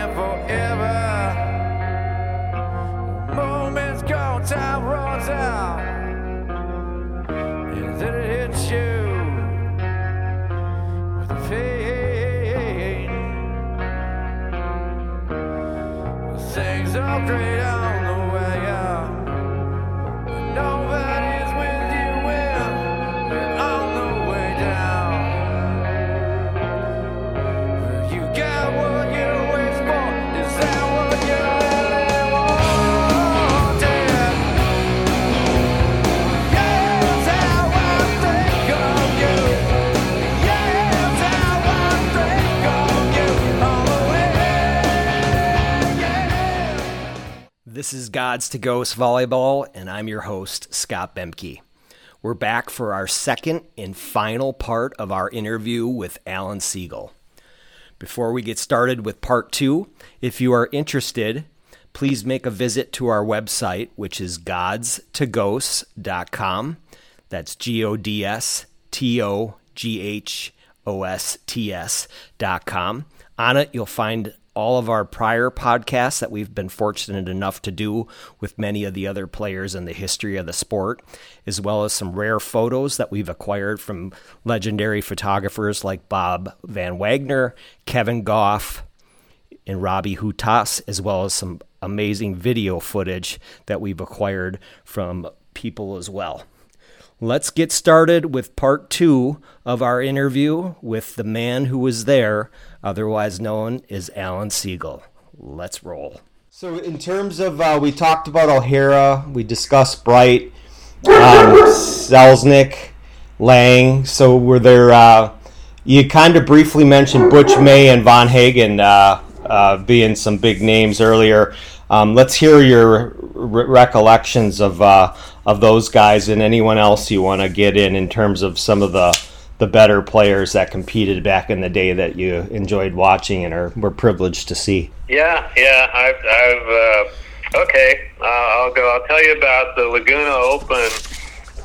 forever. This is Gods to Ghosts Volleyball, and I'm your host, Scott Bemke. We're back for our second and final part of our interview with Alan Siegel. Before we get started with part two, if you are interested, please make a visit to our website, which is godstoghosts.com. That's G O D S T O G H O S T S dot com. On it, you'll find all of our prior podcasts that we've been fortunate enough to do with many of the other players in the history of the sport, as well as some rare photos that we've acquired from legendary photographers like Bob Van Wagner, Kevin Goff, and Robbie Hutas, as well as some amazing video footage that we've acquired from people as well. Let's get started with part two of our interview with the man who was there, otherwise known as Alan Siegel. Let's roll. So, in terms of, uh, we talked about O'Hara, we discussed Bright, um, Selznick, Lang. So, were there, uh, you kind of briefly mentioned Butch May and Von Hagen uh, uh, being some big names earlier. Um, let's hear your re- recollections of uh, of those guys and anyone else you want to get in in terms of some of the the better players that competed back in the day that you enjoyed watching and are were privileged to see. Yeah, yeah. I've, I've uh, okay. Uh, I'll go. I'll tell you about the Laguna Open,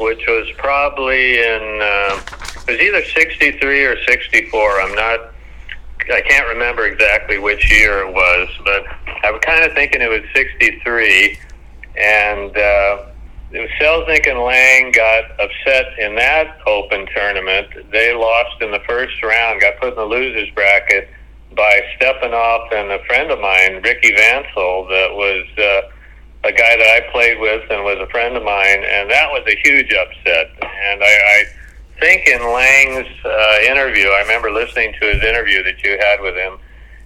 which was probably in uh, it was either '63 or '64. I'm not. I can't remember exactly which year it was, but I'm kind of thinking it was '63, and uh, was Selznick and Lang got upset in that Open tournament. They lost in the first round, got put in the losers bracket by Stepanov and a friend of mine, Ricky Vansel, that was uh, a guy that I played with and was a friend of mine, and that was a huge upset. And I, I think in Lang's uh, interview, I remember listening to his interview that you had with him.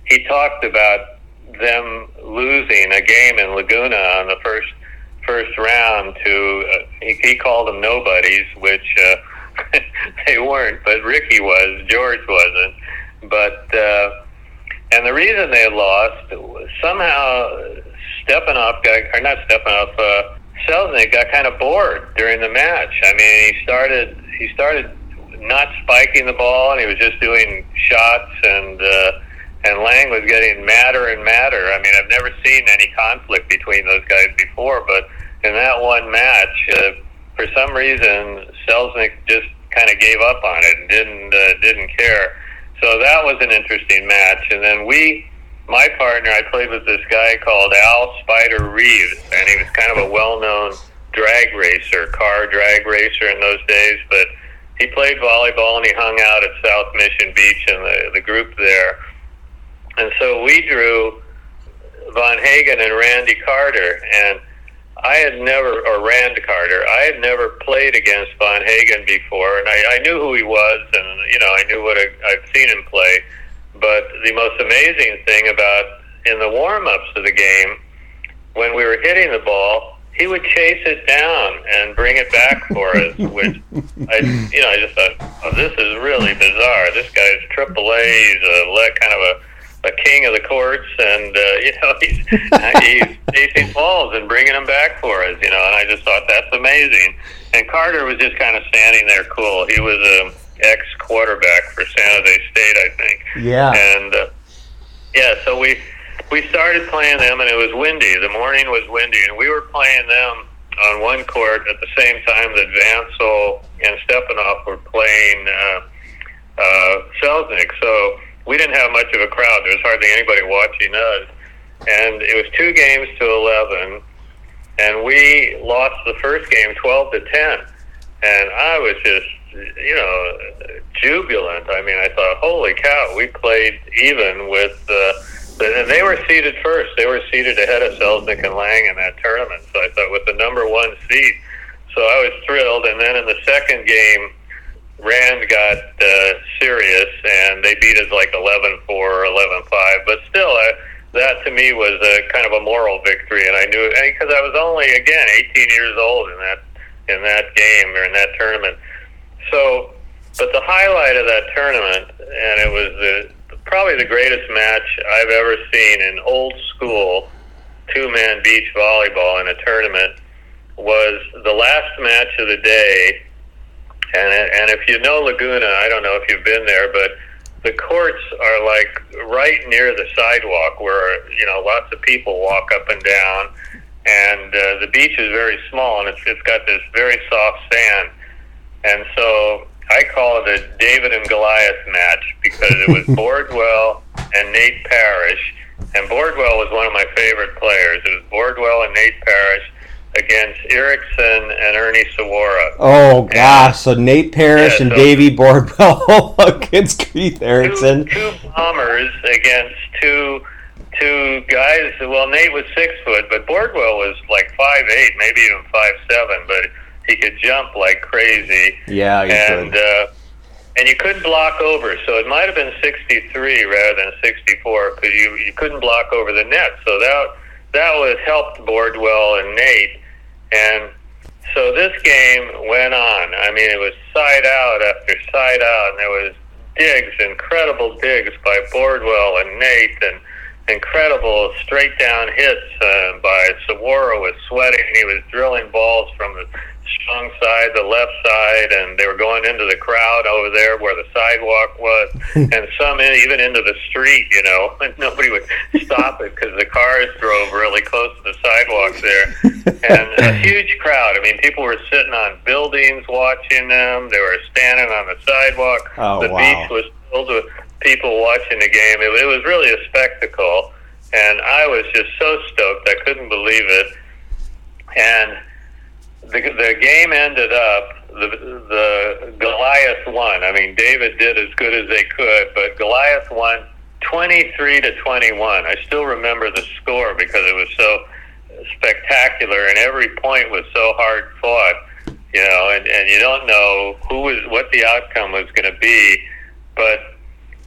He talked about them losing a game in Laguna on the first first round to uh, he, he called them nobodies, which uh, they weren't, but Ricky was, George wasn't. But uh, and the reason they lost somehow Stepanov got or not Stepanov, uh, Selznick got kind of bored during the match. I mean, he started he started not spiking the ball, and he was just doing shots and. Uh, and Lang was getting madder and madder. I mean, I've never seen any conflict between those guys before, but in that one match, uh, for some reason, Selznick just kind of gave up on it and didn't uh, didn't care. So that was an interesting match. And then we, my partner, I played with this guy called Al Spider Reeves, and he was kind of a well-known drag racer, car drag racer in those days, but. He played volleyball and he hung out at South Mission Beach and the, the group there and so we drew Von Hagen and Randy Carter, and I had never, or Rand Carter, I had never played against Von Hagen before, and I, I knew who he was, and you know, I knew what I, I'd seen him play. But the most amazing thing about in the warm-ups of the game, when we were hitting the ball, he would chase it down and bring it back for us. Which I, you know, I just thought, oh, this is really bizarre. This guy's triple A. He's a kind of a a king of the courts, and uh, you know he's he's chasing balls and bringing them back for us. You know, and I just thought that's amazing. And Carter was just kind of standing there, cool. He was a ex quarterback for San Jose State, I think. Yeah. And uh, yeah, so we we started playing them, and it was windy. The morning was windy, and we were playing them on one court at the same time that Vansel and Stepanov were playing uh, uh, Selznick. So we didn't have much much of a crowd. There was hardly anybody watching us, and it was two games to eleven, and we lost the first game twelve to ten, and I was just you know jubilant. I mean, I thought, holy cow, we played even with. Uh, and they were seeded first. They were seeded ahead of Selznick and Lang in that tournament. So I thought with the number one seed, so I was thrilled. And then in the second game, Rand got uh, serious, and they beat us like 11-4 or 11-5. But still, uh, that to me was a kind of a moral victory, and I knew because I was only again 18 years old in that in that game or in that tournament. So, but the highlight of that tournament, and it was the probably the greatest match I've ever seen in old school two man beach volleyball in a tournament was the last match of the day. And, and if you know Laguna, I don't know if you've been there, but the courts are like right near the sidewalk where, you know, lots of people walk up and down. And uh, the beach is very small and it's, it's got this very soft sand. And so I call it a David and Goliath match because it was Bordwell and Nate Parrish, and Bordwell was one of my favorite players. It was Bordwell and Nate Parrish against Erickson and Ernie Suwara. Oh gosh! So Nate Parrish Yeah, and so- Davey Bordwell against Keith Erickson. Two, two bombers against two two guys. Well, Nate was six foot, but Bordwell was like five eight, maybe even five seven. But he could jump like crazy. Yeah, and uh, and you couldn't block over, so it might have been 63 rather than 64 because you you couldn't block over the net. So that that was helped Bordwell and Nate, and so this game went on. I mean, it was side out after side out, and there was digs, incredible digs by Bordwell and Nate, and incredible straight down hits uh, by Suwara was sweating. And he was drilling balls from the strong side, the left side, and they were going into the crowd over there where the sidewalk was, and some in, even into the street. You know, and nobody would stop it because the cars drove really close to the sidewalks there, and a huge crowd. I mean, people were sitting on buildings watching them. They were standing on the sidewalk. Oh, the wow. beach was filled with people watching the game. It, it was really a spectacle, and I was just so stoked. I couldn't believe it. And the, the game ended up. The, the Goliath won. I mean, David did as good as they could, but Goliath won 23 to 21. I still remember the score because it was so spectacular, and every point was so hard fought. You know, and, and you don't know who was what the outcome was going to be, but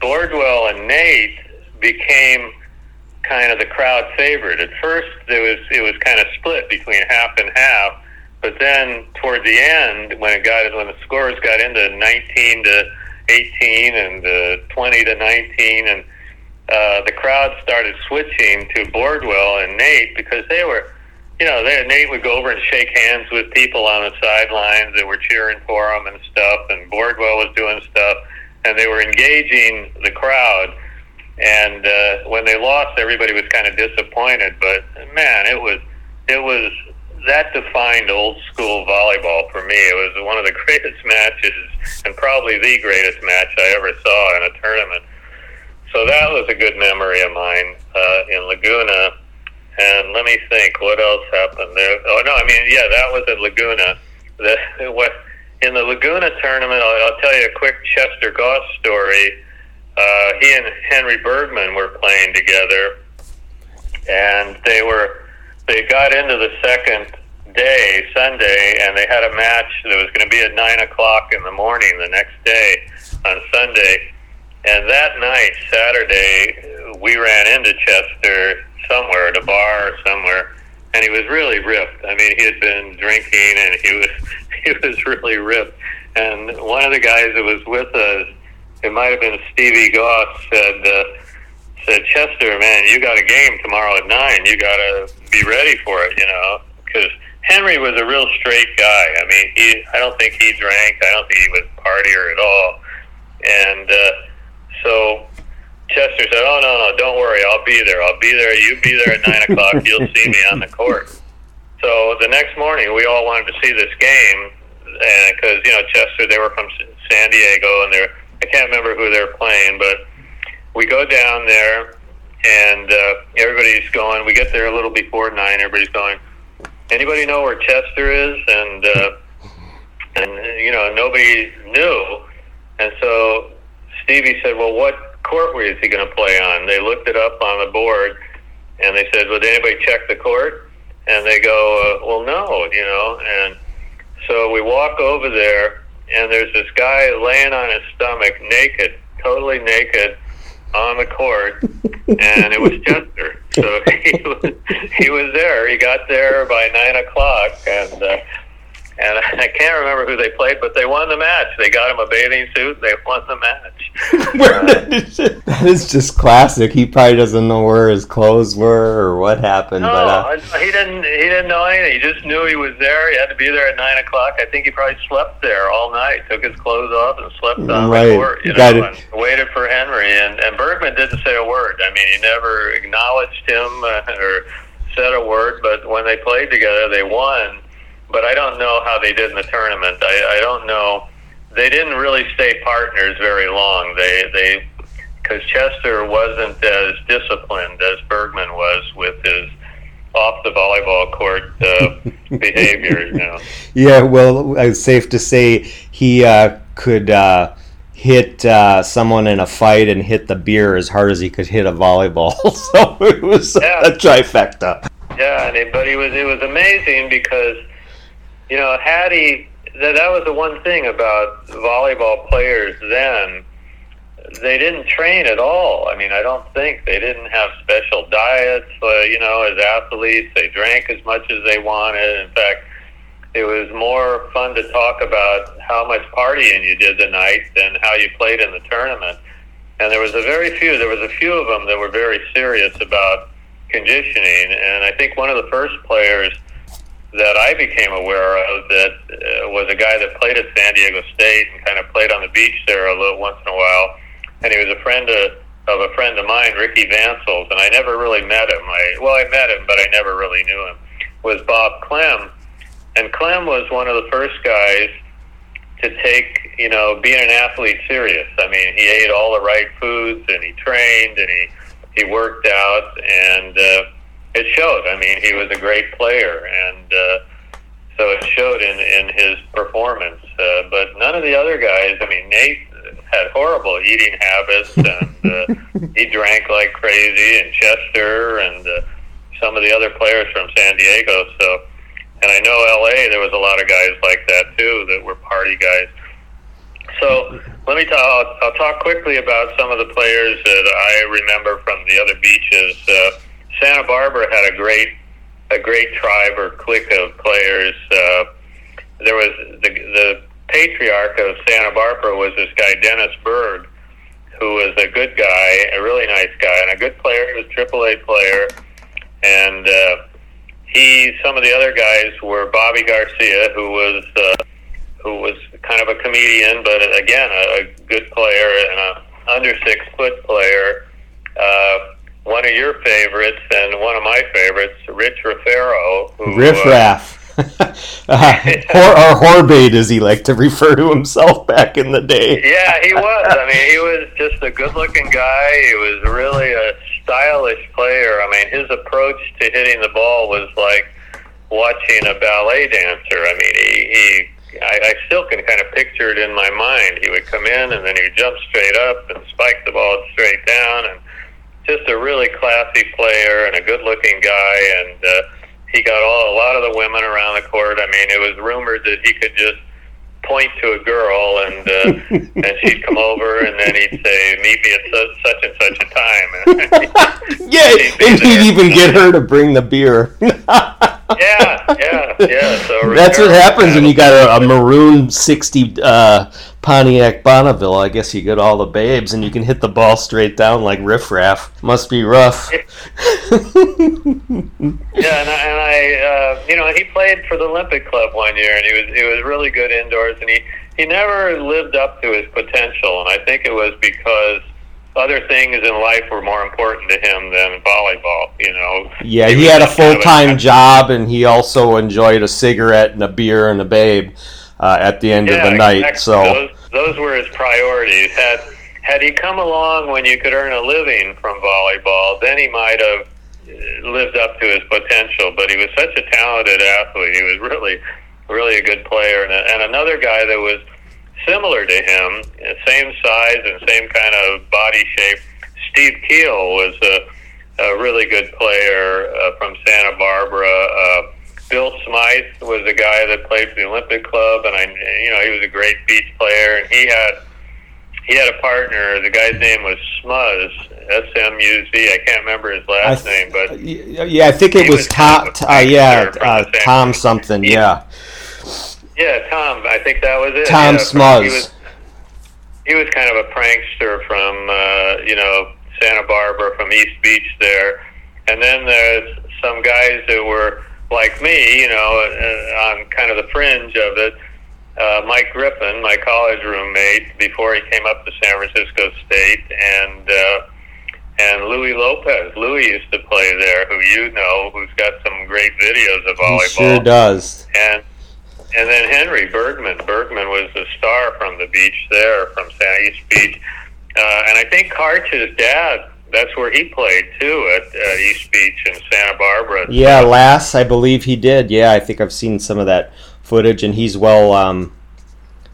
Bordwell and Nate became kind of the crowd favorite. At first, there was it was kind of split between half and half, but then toward the end, when it got when the scores got into 19 to 18 and uh, 20 to 19, and uh, the crowd started switching to Bordwell and Nate because they were, you know, they, Nate would go over and shake hands with people on the sidelines that were cheering for him and stuff, and Bordwell was doing stuff, and they were engaging the crowd. And uh, when they lost, everybody was kind of disappointed. But man, it was it was that defined old school volleyball for me. It was one of the greatest matches, and probably the greatest match I ever saw in a tournament. So that was a good memory of mine uh, in Laguna. And let me think, what else happened there? Oh no, I mean, yeah, that was in Laguna. The, what in the Laguna tournament? I'll, I'll tell you a quick Chester Goss story. Uh, he and Henry Bergman were playing together, and they were they got into the second day, Sunday, and they had a match that was going to be at nine o'clock in the morning the next day on Sunday. And that night, Saturday, we ran into Chester somewhere at a bar or somewhere, and he was really ripped. I mean, he had been drinking, and he was he was really ripped. And one of the guys that was with us, it might have been Stevie Goss, said. Uh, said, Chester, man, you got a game tomorrow at nine. You got to be ready for it, you know, because Henry was a real straight guy. I mean, he, I don't think he drank. I don't think he was a partier at all. And uh, so Chester said, "Oh no, no, don't worry. I'll be there. I'll be there. You be there at nine o'clock. You'll see me on the court." So the next morning, we all wanted to see this game, and because you know Chester, they were from San Diego, and they're I can't remember who they were playing, but we go down there, and uh, everybody's going. We get there a little before nine. Everybody's going. Anybody know where Chester is? And uh, and you know nobody knew. And so Stevie said, "Well, what court is he going to play on?" They looked it up on the board, and they said, "Well, did anybody check the court?" And they go, uh, "Well, no," you know. And so we walk over there, and there's this guy laying on his stomach, naked, totally naked, on the court, and it was Chester. So he was, he was there. He got there by nine o'clock, and uh, and I can't remember who they played, but they won the match. They got him a bathing suit. They won the match. that is just classic. He probably doesn't know where his clothes were or what happened. No, but uh, he didn't. He didn't know anything. He just knew he was there. He had to be there at nine o'clock. I think he probably slept there all night. Took his clothes off and slept on Right. the court. You know, Got it. and waited for Henry. And and Bergman didn't say a word. I mean, he never acknowledged him uh, or said a word. But when they played together, they won. But I don't know how they did in the tournament. I, I don't know. They didn't really stay partners very long. They they because Chester wasn't as disciplined as Bergman was with his off the volleyball court uh, behavior. You know. yeah, well, it's safe to say he uh, could uh, hit uh, someone in a fight and hit the beer as hard as he could hit a volleyball. so it was Yeah. a trifecta. Yeah, and it, but he was it was amazing because you know had he that that was the one thing about volleyball players then they didn't train at all. I mean, I don't think they didn't have special diets. Uh, you know, as athletes, they drank as much as they wanted. In fact, it was more fun to talk about how much partying you did the night than how you played in the tournament. And there was a very few. There was a few of them that were very serious about conditioning. And I think one of the first players that I became aware of that uh, was a guy that played at San Diego State and kind of played on the beach there a little once in a while. And he was a friend of, of a friend of mine, Ricky Vansels, and I never really met him. I well, I met him, but I never really knew him. Was Bob Clem, and Clem was one of the first guys to take you know being an athlete serious. I mean, he ate all the right foods and he trained and he he worked out and uh, it showed. I mean, he was a great player and. Uh, so it showed in in his performance. Uh, but none of the other guys. I mean, Nate had horrible eating habits, and uh, he drank like crazy. And Chester and uh, some of the other players from San Diego. So, and I know L.A. There was a lot of guys like that too that were party guys. So let me talk. I'll, I'll talk quickly about some of the players that I remember from the other beaches. Uh, Santa Barbara had a great a great tribe or clique of players. Uh, there was the the patriarch of Santa Barbara was this guy Dennis Berg, who was a good guy, a really nice guy, and a good player. He was a Triple A player, and uh, he. Some of the other guys were Bobby Garcia, who was. Uh, who was kind of a comedian, but again, a, a good player and a under six foot player. Uh, one of your favorites and one of my favorites, Rich Rafero. Who, Riff uh, raff. uh, or, or Horbade, as he liked to refer to himself back in the day. Yeah, he was. I mean, he was just a good-looking guy. He was really a stylish player. I mean, his approach to hitting the ball was like watching a ballet dancer. I mean, he, he I, I still can kind of picture it in my mind. He would come in and then he'd jump straight up and spike the ball straight down, and just a really classy player and a good-looking guy. And uh, he got all a lot of the women around the court. I mean, it was rumored that he could just point to a girl and uh, and she'd come over and then he'd say meet me at su- such and such a time Yeah, and he'd even get her to bring the beer. yeah yeah yeah so That's what happens when you got a, a maroon 60 uh, Pontiac Bonneville. I guess you get all the babes and you can hit the ball straight down like riffraff. Must be rough. Yeah, and I, and I uh, you know, he played for the Olympic Club one year, and he was he was really good indoors, and he he never lived up to his potential, and I think it was because other things in life were more important to him than volleyball. You know. yeah, he was had a full time job and he also enjoyed a cigarette and a beer and a babe uh, at the end Yeah, of the night. exactly. So, those, those were his priorities. Had had he come along when you could earn a living from volleyball, then he might have uh, lived up to his potential. But he was such a talented athlete. He was really, really a good player. And, and another guy that was similar to him, uh, same size and same kind of body shape, Steve Keel was a, a really good player uh, from Santa Barbara. Uh, Bill Smythe was a guy that played for the Olympic Club, and I, you know, he was a great beach player, and he had he had a partner. The guy's name was Smuzz, S M U Z. I can't remember his last I name, but Yeah, I think it was was Tom. of Uh, yeah, uh, Tom something. He- Yeah, yeah, Tom. I think that was it. Tom yeah, Smuzz. He was, he was kind of a prankster from uh, you know Santa Barbara, from East Beach there, and then there's some guys that were like me, you know, uh, on kind of the fringe of it. Uh, Mike Griffin, my college roommate, before he came up to San Francisco State, and uh, and Louis Lopez. Louis used to play there, who you know, who's got some great videos of volleyball. he sure does. and and then Henry Bergman. Bergman was the star from the beach there, from Santa East Beach, uh, and I think Karch's dad. That's where he played too at, at East Beach in Santa Barbara. Yeah, Lass, I believe he did. Yeah, I think I've seen some of that footage, and he's well um,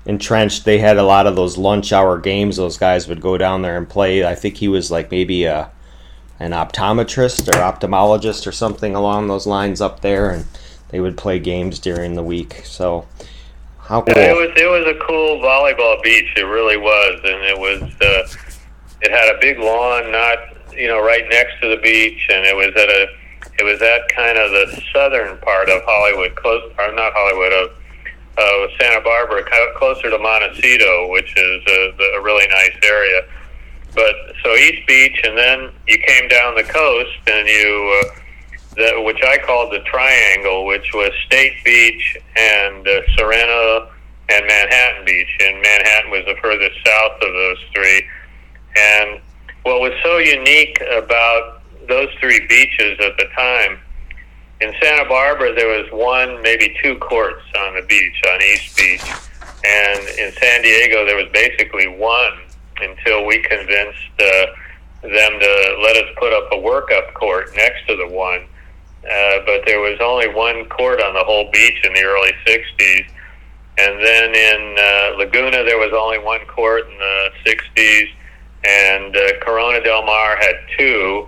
entrenched. They had a lot of those lunch hour games. Those guys would go down there and play. I think he was like maybe a an optometrist or ophthalmologist or something along those lines up there, and they would play games during the week. So, how cool! Yeah, it was it was a cool volleyball beach. It really was, and it was uh, it had a big lawn, not you know right next to the beach, and it was at a it was at kind of the southern part of Hollywood, close or not Hollywood of of Santa Barbara, closer to Montecito, which is a, a really nice area. But so East Beach, and then you came down the coast, and you. Uh, the, which I called the triangle, which was State Beach and uh, Sorrento and Manhattan Beach. And Manhattan was the furthest south of those three. And what was so unique about those three beaches at the time, in Santa Barbara, there was one, maybe two courts on the beach, on East Beach. And in San Diego, there was basically one until we convinced uh, them to let us put up a workup court next to the one. Uh, but there was only one court on the whole beach in the early 60s. And then in uh, Laguna, there was only one court in the 60s. And uh, Corona del Mar had two.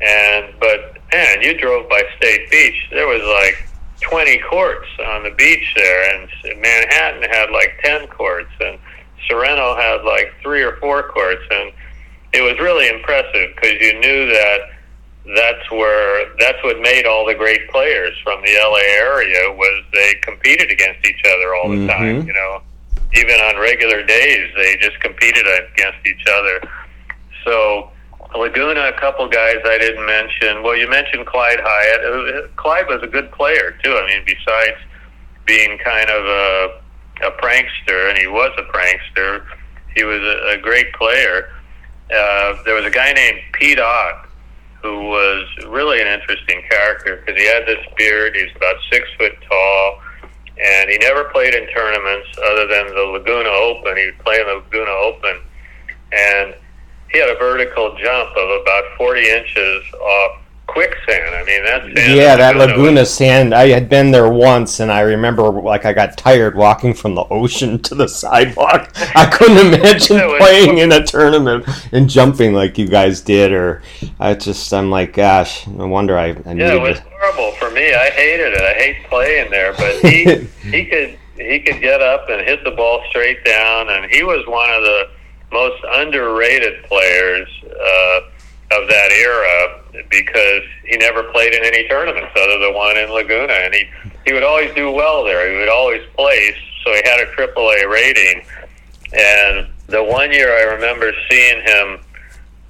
And, but man, you drove by State Beach, there was like 20 courts on the beach there. And Manhattan had like 10 courts. And Sorrento had like three or four courts. And it was really impressive because you knew that that's where that's what made all the great players from the LA area was they competed against each other all the Mhm. time. You know, even on regular days, they just competed against each other. So Laguna, a couple guys I didn't mention. Well, you mentioned Clyde Hyatt. Uh, Clyde was a good player too. I mean, besides being kind of a a prankster, and he was a prankster, he was a, a great player. Uh, there was a guy named Pete Ott who was really an interesting character because he had this beard. He was about six foot tall, and he never played in tournaments other than the Laguna Open. He would play in the Laguna Open, and he had a vertical jump of about 40 inches off quicksand. I mean, that's sand Yeah, that was- Laguna sand. I had been there once, and I remember like I got tired walking from the ocean to the sidewalk. I couldn't imagine was- playing in a tournament and jumping like you guys did. Or I just, I'm like, gosh, no wonder I, I Yeah, it was to. horrible for me. I hated it. I hate playing there, but he he could he could get up and hit the ball straight down, and he was one of the most underrated players uh, of that era because he never played in any tournaments other than one in Laguna, and he he would always do well there. He would always place, so he had a AAA rating. And the one year I remember seeing him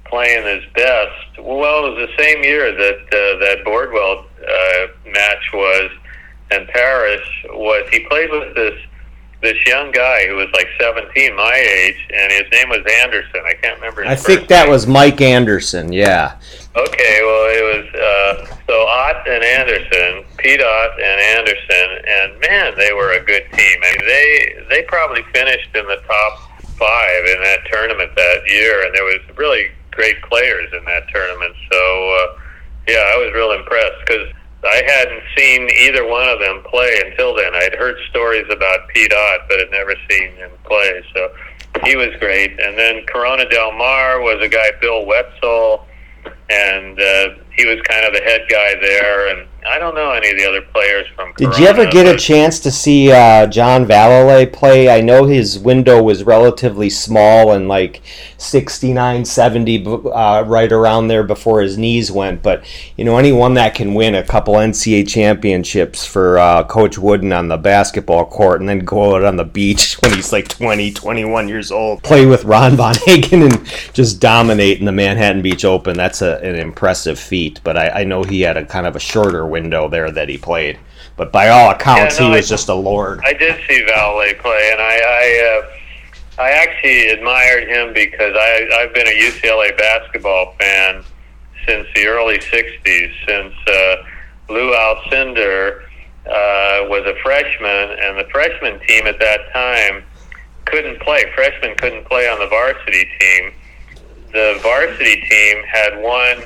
playing his best. Well, it was the same year that uh, that Bordwell uh, match was in Parrish. Was he played with this this young guy who was like 17, my age, and his name was Anderson. I can't remember. His I think that name. was Mike Anderson. Yeah. Okay, well, it was uh, so Ott and Anderson, Pete Ott and Anderson, and man, they were a good team. I mean, they they probably finished in the top five in that tournament that year, and there was really great players in that tournament. So uh, yeah, I was real impressed because I hadn't seen either one of them play until then. I'd heard stories about Pete Ott, but had never seen him play. So he was great. And then Corona Del Mar was a guy, Bill Wetzel, and uh, he was kind of the head guy there. And I don't know any of the other players from. Did you ever Corona, get a chance to see uh, John Vallely play? I know his window was relatively small and like 69, 70, uh, right around there before his knees went. But, you know, anyone that can win a couple NCAA championships for uh, Coach Wooden on the basketball court and then go out on the beach when he's like 20, 21 years old, play with Ron Von Hagen and just dominate in the Manhattan Beach Open, that's a, an impressive feat. But I, I know he had a kind of a shorter window there that he played. But by all accounts, Yeah, no, he was I- just a lord. I did see Valet play, and I I, uh, I actually admired him because I I've been a UCLA basketball fan since the early '60s, since uh, Lou Alcindor uh, was a freshman, and the freshman team at that time couldn't play. Freshmen couldn't play on the varsity team. The varsity team had won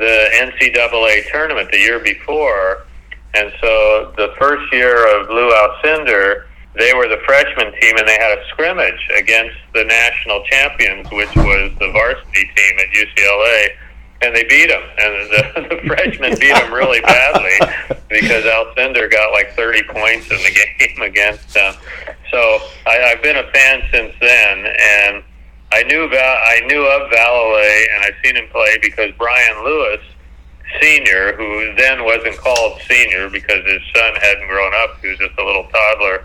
the NCAA tournament the year before, and so the first year of Lou Alcindor, they were the freshman team, and they had a scrimmage against the national champions, which was the varsity team at UCLA, and they beat them. And the, the freshmen beat them really badly because Alcindor got like 30 points in the game against them. So I, I've been a fan since then, and I knew Val, I knew of Vallely, and I've seen him play because Brian Lewis Senior, who then wasn't called senior because his son hadn't grown up, he was just a little toddler.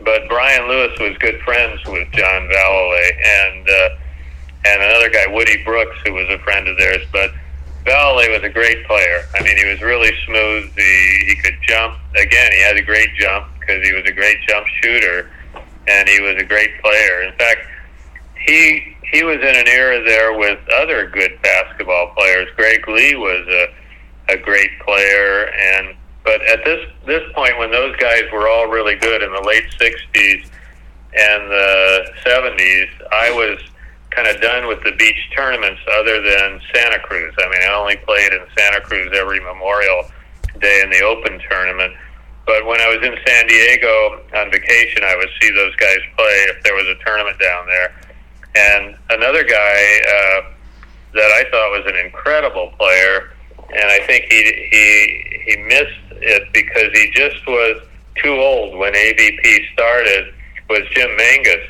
But Brian Lewis was good friends with John Vallely and uh, and another guy, Woody Brooks, who was a friend of theirs. But Vallely was a great player. I mean, he was really smooth. He he could jump. Again, he had a great jump because he was a great jump shooter, and he was a great player. In fact, he he was in an era there with other good basketball players. Greg Lee was a a great player, and but at this this point, when those guys were all really good in the late '60s and the '70s, I was kind of done with the beach tournaments, other than Santa Cruz. I mean, I only played in Santa Cruz every Memorial Day in the Open tournament. But when I was in San Diego on vacation, I would see those guys play if there was a tournament down there. And another guy uh, that I thought was an incredible player, and I think he he he missed it because he just was too old when AVP started. Was Jim Menges?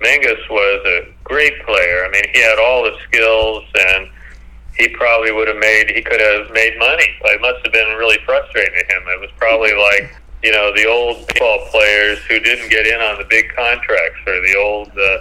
Menges was a great player. I mean, he had all the skills, and he probably would have made. He could have made money. It must have been really frustrating to him. It was probably like you know the old baseball players who didn't get in on the big contracts, or the old uh,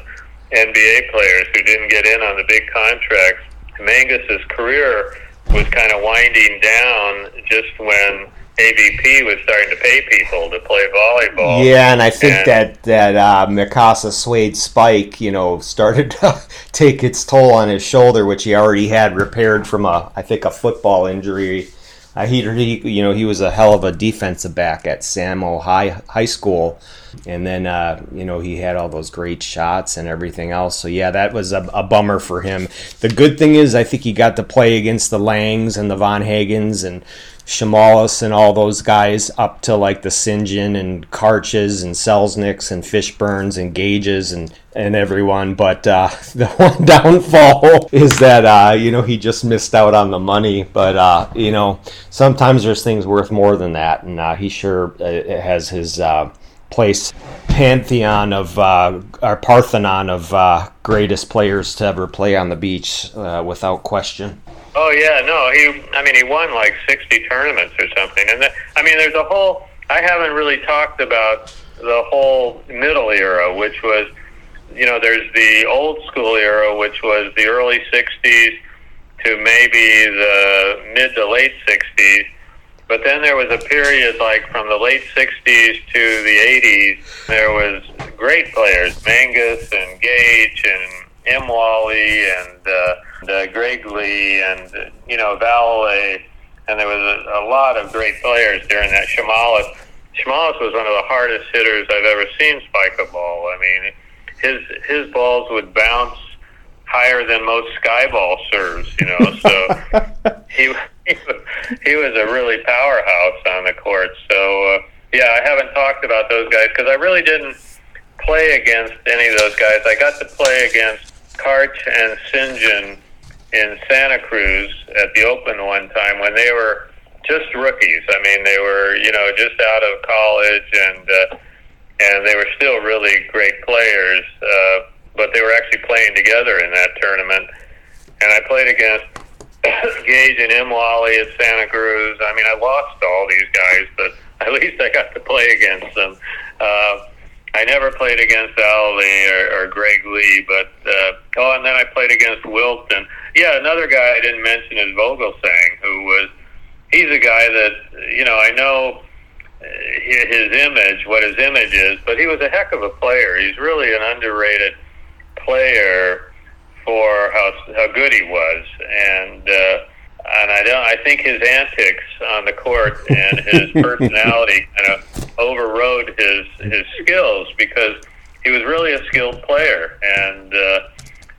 NBA players who didn't get in on the big contracts. Menges's career was kind of winding down just when AVP was starting to pay people to play volleyball. Yeah, and I think And- that that uh, Mikasa Suede spike, you know, started to take its toll on his shoulder, which he already had repaired from a, I think, a football injury. Uh, he, he, you know, he was a hell of a defensive back at Samo High High School, and then, uh, you know, he had all those great shots and everything else. So yeah, that was a, a bummer for him. The good thing is, I think he got to play against the Langs and the Von Hagens and Chamales and all those guys up to like the. John and Karches and Selznicks and Fishburns and Gages and, and everyone. But uh, the one downfall is that, uh, you know, he just missed out on the money. But, uh, you know, sometimes there's things worth more than that. And uh, he sure uh, has his uh, place pantheon of, uh, our Parthenon of uh, greatest players to ever play on the beach uh, without question. Oh yeah, no, he. I mean, he won like sixty tournaments or something, and the, I mean, there's a whole. I haven't really talked about the whole middle era, which was, you know, there's the old school era, which was the early '60s to maybe the mid to late '60s, but then there was a period like from the late '60s to the '80s. There was great players, Menges and Gage and M. Wally and uh, uh, Greg Lee and uh, you know Valet, and there was a, a lot of great players during that. Chamales, Chamales was one of the hardest hitters I've ever seen spike a ball. I mean, his his balls would bounce higher than most skyball serves. You know, so he he was- he was a really powerhouse on the court. So uh, yeah, I haven't talked about those guys because I really didn't play against any of those guys. I got to play against Karch and Sinjin in Santa Cruz at the Open one time when they were just rookies. I mean, they were you know just out of college and uh, and they were still really great players. Uh, but they were actually playing together in that tournament. And I played against Gage and Imwally at Santa Cruz. I mean, I lost to all these guys, but at least I got to play against them. Uh, I never played against Ali or, or Greg Lee, but uh, oh, and then I played against Wilt and yeah, another guy I didn't mention is Vogelsang, who was he's a guy that you know I know uh, his image, what his image is, but he was a heck of a player. He's really an underrated player for how how good he was, and uh, and I don't. I think his antics on the court and his personality kind of overrode his his skills because he was really a skilled player, and uh,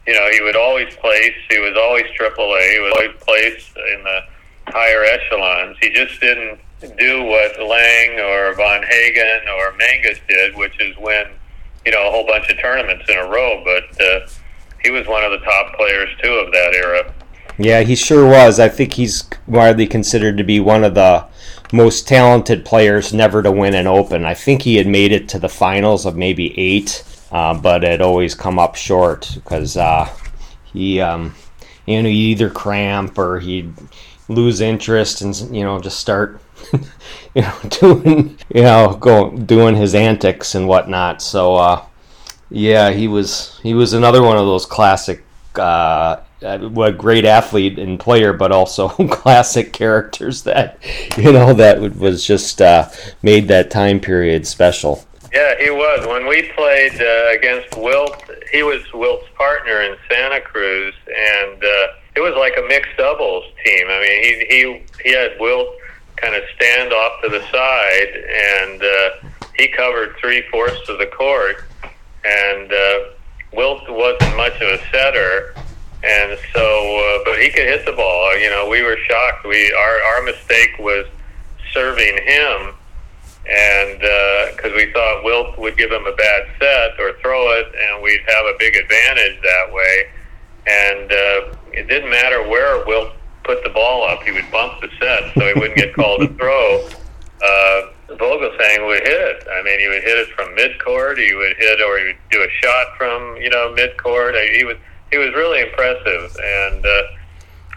you know he would always place. He was always AAA. He was always placed in the higher echelons. He just didn't do what Lang or Von Hagen or Menges did, which is win you know a whole bunch of tournaments in a row. But uh, he was one of the top players too of that era. Yeah, he sure was. I think he's widely considered to be one of the most talented players never to win an Open. I think he had made it to the finals of maybe eight, uh, but had always come up short because uh, he, um, you know, he'd either cramp or he'd lose interest and you know just start, you know, doing you know go doing his antics and whatnot. So. Uh, yeah, he was he was another one of those classic, uh, uh, great athlete and player, but also classic characters that you know that was just uh, made that time period special. Yeah, he was. When we played uh, against Wilt, he was Wilt's partner in Santa Cruz, and uh, it was like a mixed doubles team. I mean, he he he had Wilt kind of stand off to the side, and uh, he covered three fourths of the court, and uh, Wilt wasn't much of a setter. And so, uh, but he could hit the ball. You know, we were shocked. We our our mistake was serving him, and because we thought Wilt would give him a bad set or throw it, and we'd have a big advantage that way. And uh, it didn't matter where Wilt put the ball up; he would bump the set, so he wouldn't get called to throw. Uh, Vogelsang would hit it. I mean, he would hit it from midcourt. He would hit, or he would do a shot from you know midcourt. He was he was really impressive, and uh,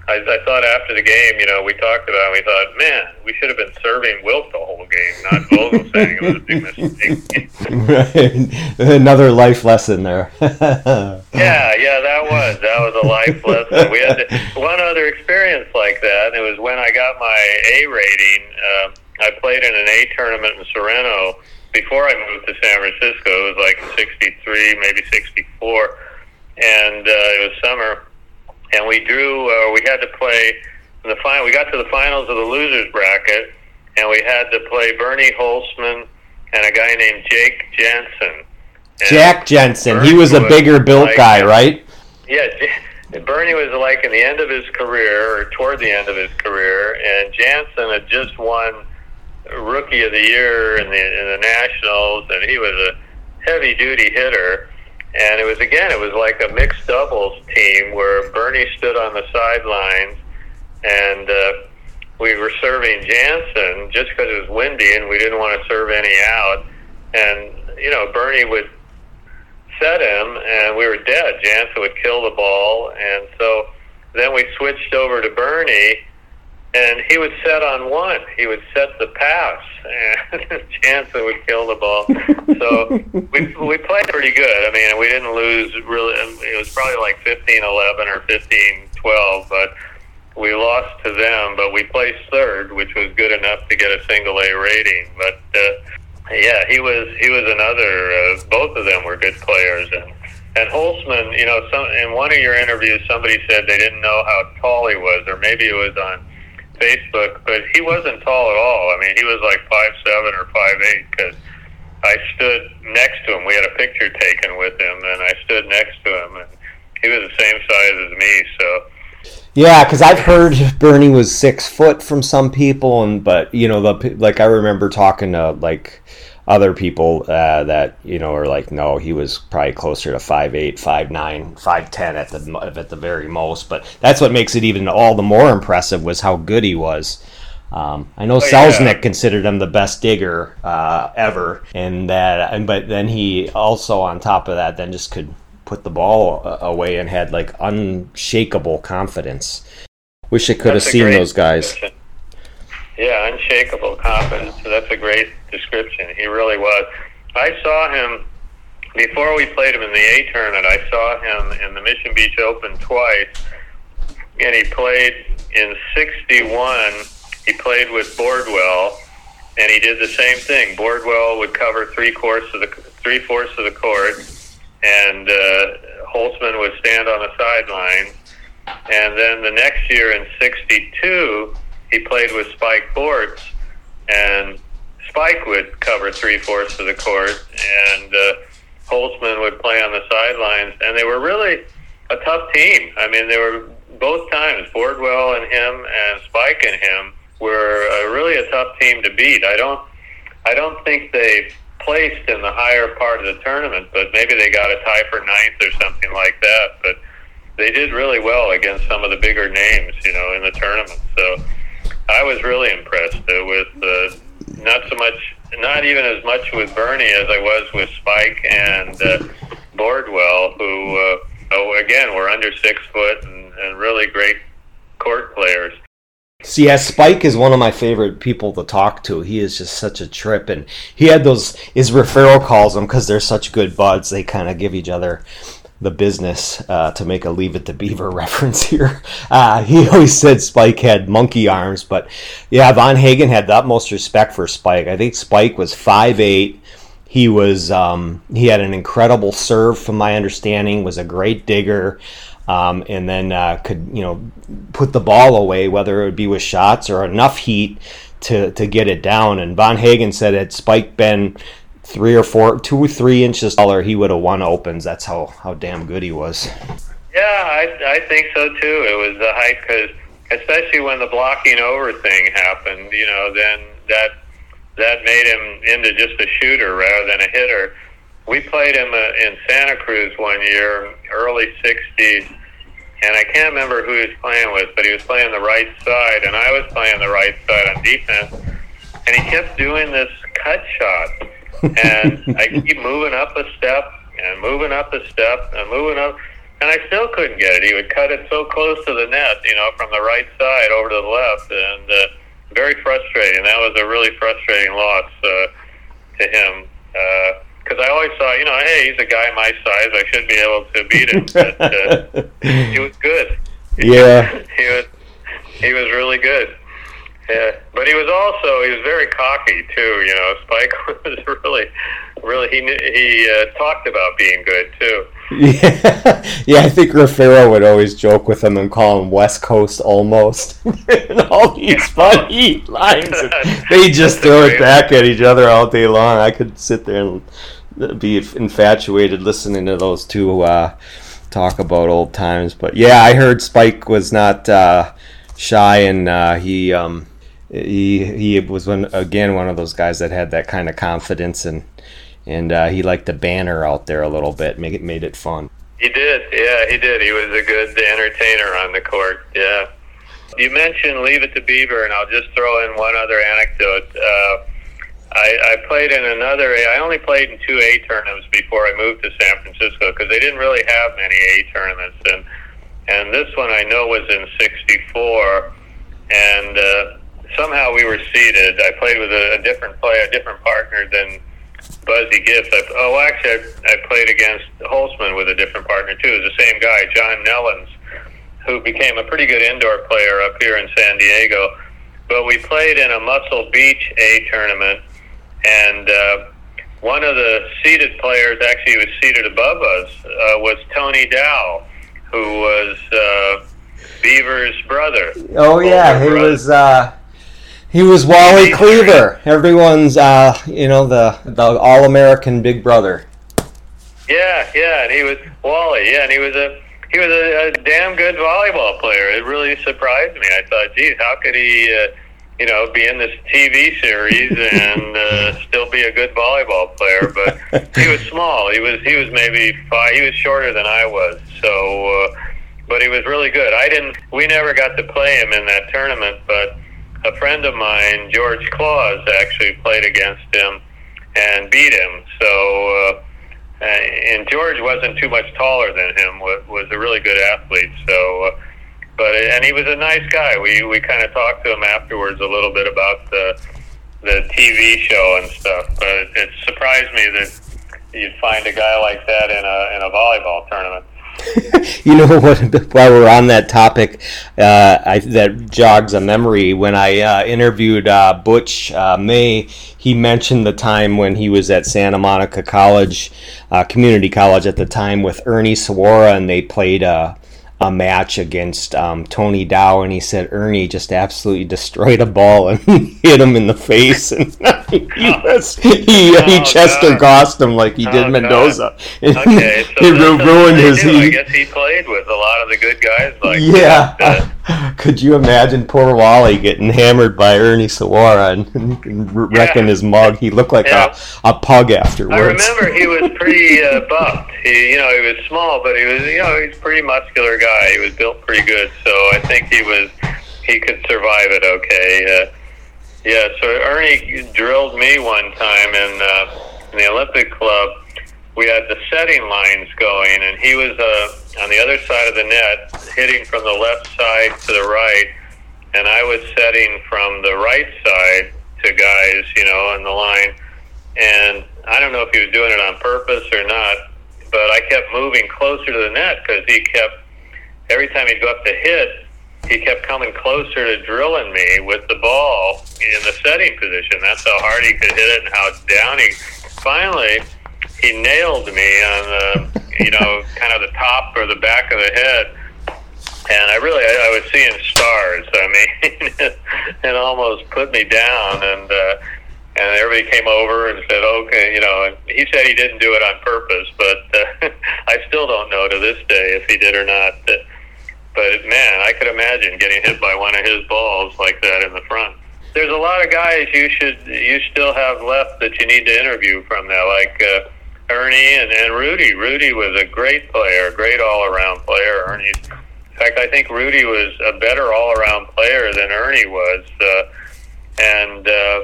I, I thought after the game, you know, we talked about. it, We thought, man, we should have been serving Wilt the whole game, not Vogelsang. it was a big mistake. right. Another life lesson there. Yeah, yeah, that was that was a life lesson. We had to, one other experience like that. And it was when I got my A rating. Uh, I played in an A tournament in Sorrento before I moved to San Francisco. It was like '63, maybe '64, and uh, it was summer. And we drew. Uh, we had to play in the final. We got to the finals of the losers bracket, and we had to play Bernie Holtzman and a guy named Jake Jensen. And Jack Jensen, he was a Bernie bigger built like- guy, right? yeah, Bernie was like in the end of his career, or toward the end of his career, and Jansen had just won Rookie of the Year in the in the Nationals, and he was a heavy duty hitter. And it was again, it was like a mixed doubles team where Bernie stood on the sidelines, and uh, we were serving Jansen just because it was windy and we didn't want to serve any out. And you know, Bernie would set him, and we were dead. Jansen would kill the ball, and so then we switched over to Bernie, and he would set on one. He would set the pass, and Jansen would kill the ball. So we we played pretty good. I mean, we didn't lose really. It was probably like 15-11 or 15-12, but we lost to them. But we placed third, which was good enough to get a single A rating. But uh, yeah, he was he was another. Uh, both of them were good players, and and Holtzman. You know, some in one of your interviews, somebody said they didn't know how tall he was, or maybe it was on Facebook, but he wasn't tall at all. I mean, he was like five seven or five eight because I stood next to him. We had a picture taken with him, and I stood next to him, and he was the same size as me. So Yeah, because I've heard Bernie was six foot from some people, and but you know, the like I remember talking to like other people uh, that you know are like, no, he was probably closer to five eight, five nine, five ten at the at the very most. But that's what makes it even all the more impressive was how good he was. Um, I know Oh, yeah. Selznick considered him the best digger uh, ever, and that, and but then he also on top of that, then just could put the ball uh, away and had like unshakable confidence. Wish I could have that's a seen those guys. description. Yeah, unshakable confidence. So that's a great description. He really was. I saw him before we played him in the A tournament. I saw him in the Mission Beach Open twice, and he played in '61. He played with Bordwell, and he did the same thing. Bordwell would cover three courts of the three fourths of the court, and uh, Holtzman would stand on the sideline. And then the next year in '62, he played with Spike Bortz, and Spike would cover three fourths of the court, and uh, Holtzman would play on the sidelines, and they were really a tough team. I mean, they were both times Bordwell and him, and Spike and him were uh, really a tough team to beat. I don't, I don't think they placed in the higher part of the tournament, but maybe they got a tie for ninth or something like that. But they did really well against some of the bigger names, you know, in the tournament. So I was really impressed uh, with uh, not so much, not even as much with Bernie as I was with Spike and uh, Bordwell, who, uh, oh, again, were under six foot and, and really great court players. See, yeah, Spike is one of my favorite people to talk to. He is just such a trip, and he had those. His referral calls them because they're such good buds. They kind of give each other the business uh, to make a Leave It to Beaver reference here. Uh, he always said Spike had monkey arms, but yeah, Von Hagen had the utmost respect for Spike. I think Spike was five eight. He was um, he had an incredible serve, from my understanding. Was a great digger, um, and then uh, could you know put the ball away, whether it would be with shots or enough heat to to get it down. And Von Hagen said had Spike been three or four, two or three inches taller, he would have won opens. That's how how damn good he was. Yeah, I, I think so too. It was the height because, especially when the blocking over thing happened, you know, then that that made him into just a shooter rather than a hitter. We played him uh, in Santa Cruz one year, early '60s, and I can't remember who he was playing with, but he was playing the right side, and I was playing the right side on defense, and he kept doing this cut shot, and I keep moving up a step and moving up a step and moving up, and I still couldn't get it. He would cut it so close to the net, you know, from the right side over to the left, and uh, very frustrating. That was a really frustrating loss uh, to him. Because I always thought, you know, hey, he's a guy my size. I should be able to beat him. But uh, he was good. Yeah. he was he was really good. Yeah, but he was also he was very cocky too. You know, Spike was really, really he knew, he uh, talked about being good too. Yeah, yeah. I think Raffaello would always joke with him and call him West Coast almost. and all these funny lines. They just throw it back at each other all day long. I could sit there and be infatuated listening to those two uh, talk about old times. But yeah, I heard Spike was not uh, shy, and uh, he um, he he was one again one of those guys that had that kind of confidence and. And uh, he liked to banner out there a little bit, make it made it fun. He did, yeah, he did. He was a good entertainer on the court. Yeah. You mentioned Leave It to Beaver, and I'll just throw in one other anecdote. Uh, I, I played in another. I only played in two A tournaments before I moved to San Francisco because they didn't really have many A tournaments, and and this one I know was in '64, and uh, somehow we were seated. I played with a, a different player, a different partner than Buzzy Gibbs. I, oh, actually, I, I played against Holtzman with a different partner too. It was the same guy, John Nellens, who became a pretty good indoor player up here in San Diego. But we played in a Muscle Beach A tournament, and uh, one of the seated players, actually, who was seated above us, uh, was Tony Dow, who was uh, Beaver's brother. Oh yeah, he brother. was. Uh, He was Wally Cleaver. Everyone's, uh, you know, the the All American Big Brother. Yeah, yeah, and he was Wally. Yeah, and he was a he was a, a damn good volleyball player. It really surprised me. I thought, geez, how could he, uh, you know, be in this TV series and uh, still be a good volleyball player? But he was small. He was he was maybe five. He was shorter than I was. So, uh, but he was really good. I didn't. We never got to play him in that tournament, but a friend of mine, George Claus, actually played against him and beat him. So. Uh, uh, and George wasn't too much taller than him. was, was a really good athlete. So, uh, but and he was a nice guy. We we kind of talked to him afterwards a little bit about the the TV show and stuff. But it surprised me that you'd find a guy like that in a in a volleyball tournament. you know what? While we're on that topic, uh, I, that jogs a memory. When I uh, interviewed uh, Butch uh, May, he mentioned the time when he was at Santa Monica College, uh, community college at the time, with Ernie Suwara, and they played a, a match against um, Tony Dow, and he said Ernie just absolutely destroyed a ball and hit him in the face, and he was, he, he Oh, Chester God. Gossed him like he Oh, did God. Mendoza. Okay, so it that's ru- what ruined his. do. I guess he played with a lot of the good guys. Like yeah. that. Could you imagine poor Wally getting hammered by Ernie Suwara and, and wrecking his mug? He looked like Yeah. a, a pug afterwards. I remember he was pretty uh, buffed. He, you know, he was small, but he was, you know, he's a pretty muscular guy. He was built pretty good, so I think he was, he could survive it okay. Uh, yeah, so Ernie drilled me one time in, uh, in the Olympic Club. We had the setting lines going, and he was uh, on the other side of the net, hitting from the left side to the right, and I was setting from the right side to guys, you know, on the line and I don't know if he was doing it on purpose or not, but I kept moving closer to the net because he kept every time he'd go up to hit, he kept coming closer to drilling me with the ball in the setting position. That's how hard he could hit it and how down he. Finally, he nailed me on the you know kind of the top or the back of the head. And I really, I, I was seeing stars. I mean, it almost put me down. And uh, and everybody came over and said, okay, you know, and he said he didn't do it on purpose, but uh, I still don't know to this day if he did or not. But man, I could imagine getting hit by one of his balls like that in the front. There's a lot of guys you should you still have left that you need to interview from that, like uh, Ernie and, and Rudy. Rudy was a great player, great all around player. Ernie, in fact, I think Rudy was a better all around player than Ernie was. Uh, and uh,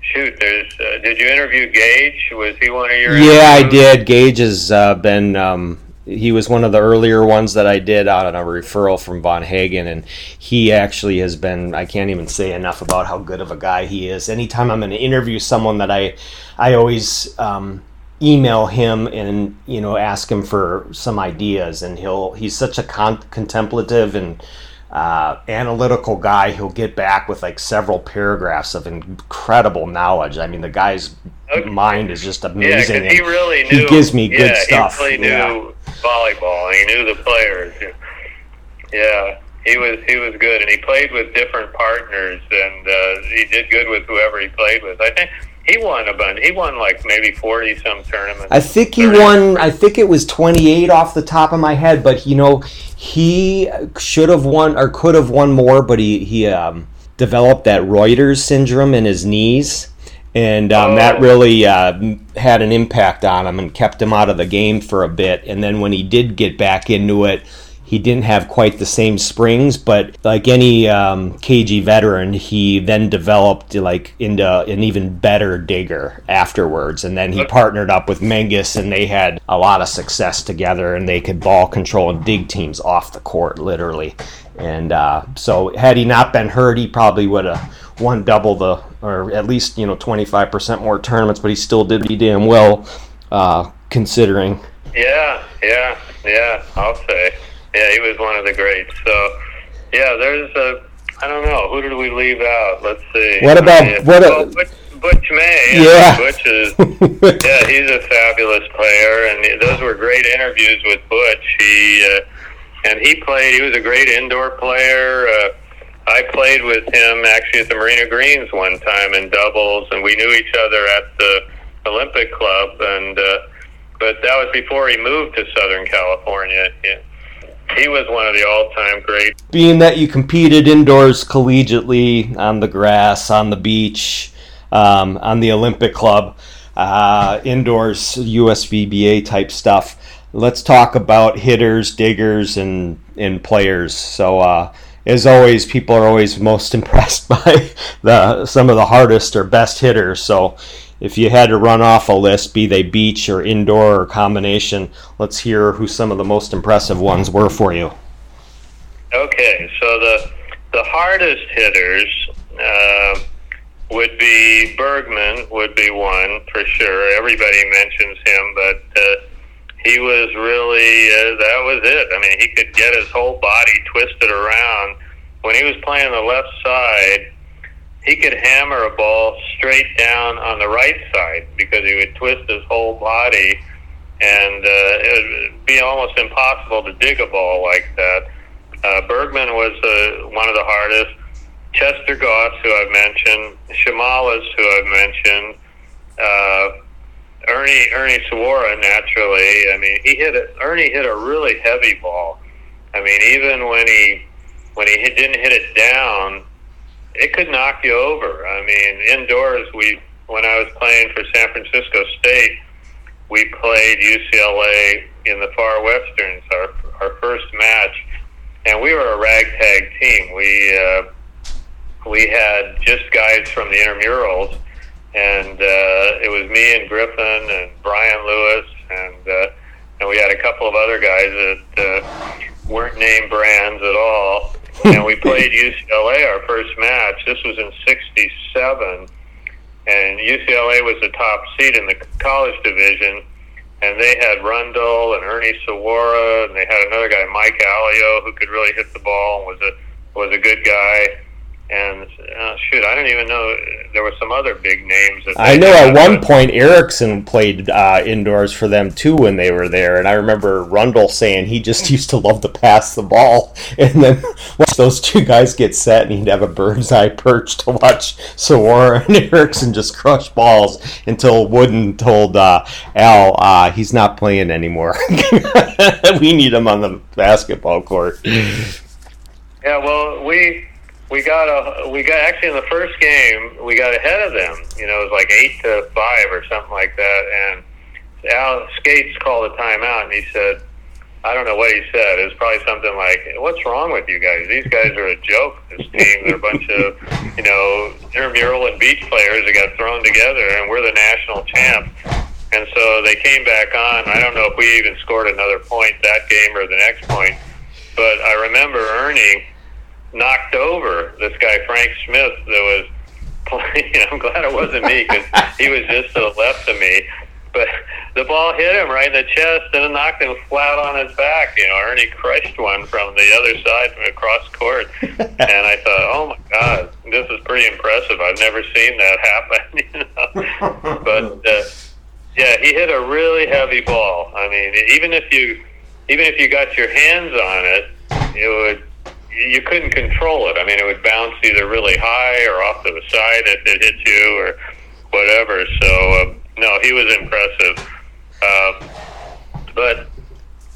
shoot, there's. Uh, did you interview Gage? Was he one of your? Yeah, I did. Gage has uh, been. Um, he was one of the earlier ones that I did out on a referral from Von Hagen, and he actually has been. I can't even say enough about how good of a guy he is. Anytime I'm going to interview someone that I, I always um, email him and you know ask him for some ideas, and he'll. He's such a con- contemplative and uh, analytical guy. He'll get back with like several paragraphs of incredible knowledge. I mean, the guy's Okay. mind is just amazing. because he really he gives me good yeah, stuff. He really knew Yeah. volleyball, he knew the players. Yeah, he was he was good, and he played with different partners, and uh, he did good with whoever he played with. I think he won a bunch. He won like maybe forty some tournaments. I think he won. I think it was 28 off the top of my head, but you know, he should have won or could have won more, but he he um, developed that Reiter's syndrome in his knees, and um, that Oh. really uh, had an impact on him and kept him out of the game for a bit. And then when he did get back into it. He didn't have quite the same springs, but like any um, KG veteran, he then developed like into an even better digger afterwards. And then he partnered up with Menges, and they had a lot of success together. And they could ball control and dig teams off the court, literally. And uh, so, had he not been hurt, he probably would have won double the, or at least you know twenty five percent more tournaments. But he still did pretty damn well, uh, considering. Yeah, yeah, yeah. I'll say. Yeah, he was one of the greats. So, yeah, there's a. I don't know. Who did we leave out? Let's see. What about- Yeah. what a- Oh, Butch, Butch May. Yeah. Butch is. Yeah, he's a fabulous player, and those were great interviews with Butch. He uh, and he played. He was a great indoor player. Uh, I played with him actually at the Marina Greens one time in doubles, and we knew each other at the Olympic Club. And uh, but that was before he moved to Southern California. He, he was one of the all-time great. Being that you competed indoors collegiately on the grass, on the beach, um, on the Olympic Club, uh, indoors USVBA type stuff. Let's talk about hitters, diggers, and and players. So. Uh, as always, people are always most impressed by the some of the hardest or best hitters. So, if you had to run off a list, be they beach or indoor or combination, let's hear who some of the most impressive ones were for you. Okay, so the the hardest hitters uh, would be Bergman would be one for sure. Everybody mentions him, but uh, he was really uh, that was it. I mean, he could get his whole body twisted around. When he was playing the left side, he could hammer a ball straight down on the right side because he would twist his whole body, and uh, it would be almost impossible to dig a ball like that. Uh, Bergman was uh, one of the hardest. Chester Goss, who I've mentioned, Chamales, who I've mentioned, uh, Ernie Ernie Suwara, naturally. I mean, he hit a, Ernie hit a really heavy ball. I mean, even when he when he hit, didn't hit it down, it could knock you over. I mean, indoors, we when I was playing for San Francisco State, we played UCLA in the Far Westerns, our our first match, and we were a ragtag team. We uh, we had just guys from the intramurals, and uh, it was me and Griffin and Brian Lewis, and uh, and we had a couple of other guys that uh, weren't name brands at all. And we played UCLA our first match. This was in '67, and UCLA was the top seed in the college division. And they had Rundle and Ernie Suwara, and they had another guy, Mike Alio, who could really hit the ball and was a was a good guy. And uh, shoot, I don't even know. There were some other big names. That I know at one point Erickson played uh, indoors for them too when they were there, and I remember Rundle saying he just used to love to pass the ball, and then watch those two guys get set, and he'd have a bird's eye perch to watch Suwara and Erickson just crush balls until Wooden told uh, Al uh, he's not playing anymore. we need him on the basketball court. Yeah, well, we we got a we got actually in the first game we got ahead of them. You know, it was like eight to five or something like that. And Al Skates called a timeout, and he said, I don't know what he said. It was probably something like, "What's wrong with you guys? These guys are a joke. This team, they're a bunch of you know intramural and beach players that got thrown together, and we're the national champs." And so they came back on. I don't know if we even scored another point that game or the next point, but I remember Ernie knocked over this guy Frank Smith that was playing. I'm glad it wasn't me because he was just to the left of me. But the ball hit him right in the chest and it knocked him flat on his back. You know, Ernie crushed one from the other side from across court, and I thought, oh my god, this is pretty impressive. I've never seen that happen. You know, but. Uh, yeah, he hit a really heavy ball. I mean, even if you even if you got your hands on it, it would you couldn't control it. I mean, it would bounce either really high or off to the side if it hit you or whatever. So uh, no, he was impressive. Uh, but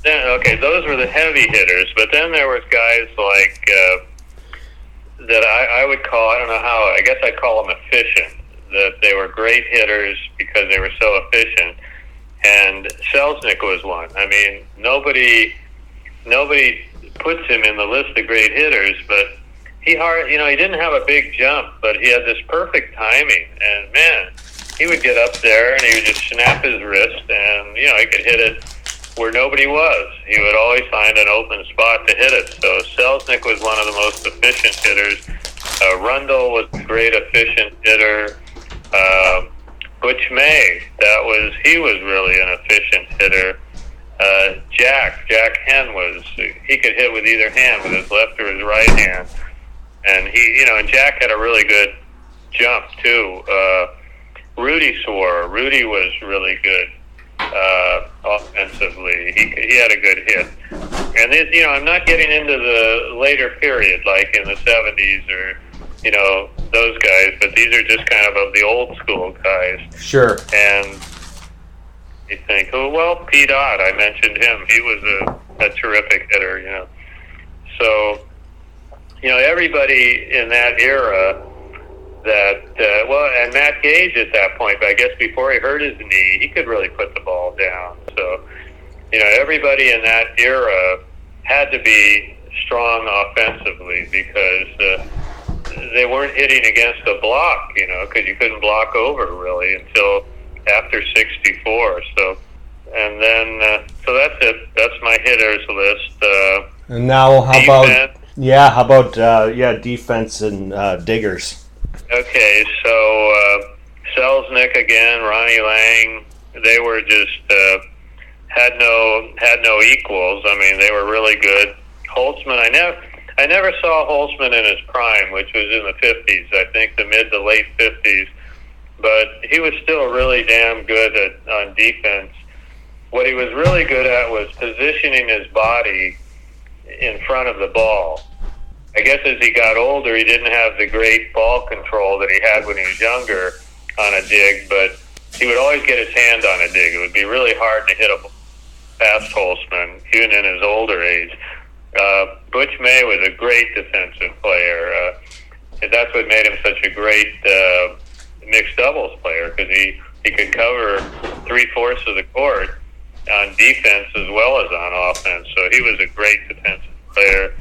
then, okay, those were the heavy hitters. But then there was guys like uh, that I, I would call. I don't know how. I guess I'd call them efficient. That they were great hitters because they were so efficient. And Selznick was one. I mean, nobody nobody puts him in the list of great hitters, but he hard, you know, he didn't have a big jump, but he had this perfect timing, and man, he would get up there and he would just snap his wrist, and you know, he could hit it where nobody was. He would always find an open spot to hit it. So Selznick was one of the most efficient hitters. Uh, Rundle was a great efficient hitter. Uh, Butch May, that was he was really an efficient hitter. Uh, Jack, Jack Henn was he could hit with either hand, with his left or his right hand, and he, you know, and Jack had a really good jump too. Uh, Rudy Suwara. Rudy was really good uh, offensively. He he had a good hit. and this, you know, I'm not getting into the later period, like in the '70s or, you know, those guys, but these are just kind of of the old school guys. Sure. And you think, oh well, Pete Ott, I mentioned him. He was a, a terrific hitter, you know. So, you know, everybody in that era that uh, well, and Matt Gage at that point, but I guess before he hurt his knee, he could really put the ball down. So, you know, everybody in that era had to be strong offensively because uh, they weren't hitting against a block, you know, because you couldn't block over really until after '64. So, and then uh, so that's it. That's my hitters list. Uh, And now, how about yeah? How about uh, yeah, defense and uh, diggers? Okay, so uh, Selznick again, Ronnie Lang, they were just uh, had no had no equals. I mean, they were really good. Holtzman, I never I never saw Holtzman in his prime, which was in the fifties. I think the mid to late fifties, but he was still really damn good at on defense. What he was really good at was positioning his body in front of the ball. I guess as he got older, he didn't have the great ball control that he had when he was younger on a dig, but he would always get his hand on a dig. It would be really hard to hit a fast Holtzman, even in his older age. Uh, Butch May was a great defensive player. Uh, that's what made him such a great uh, mixed doubles player because he, he could cover three fourths of the court on defense as well as on offense. So he was a great defensive player.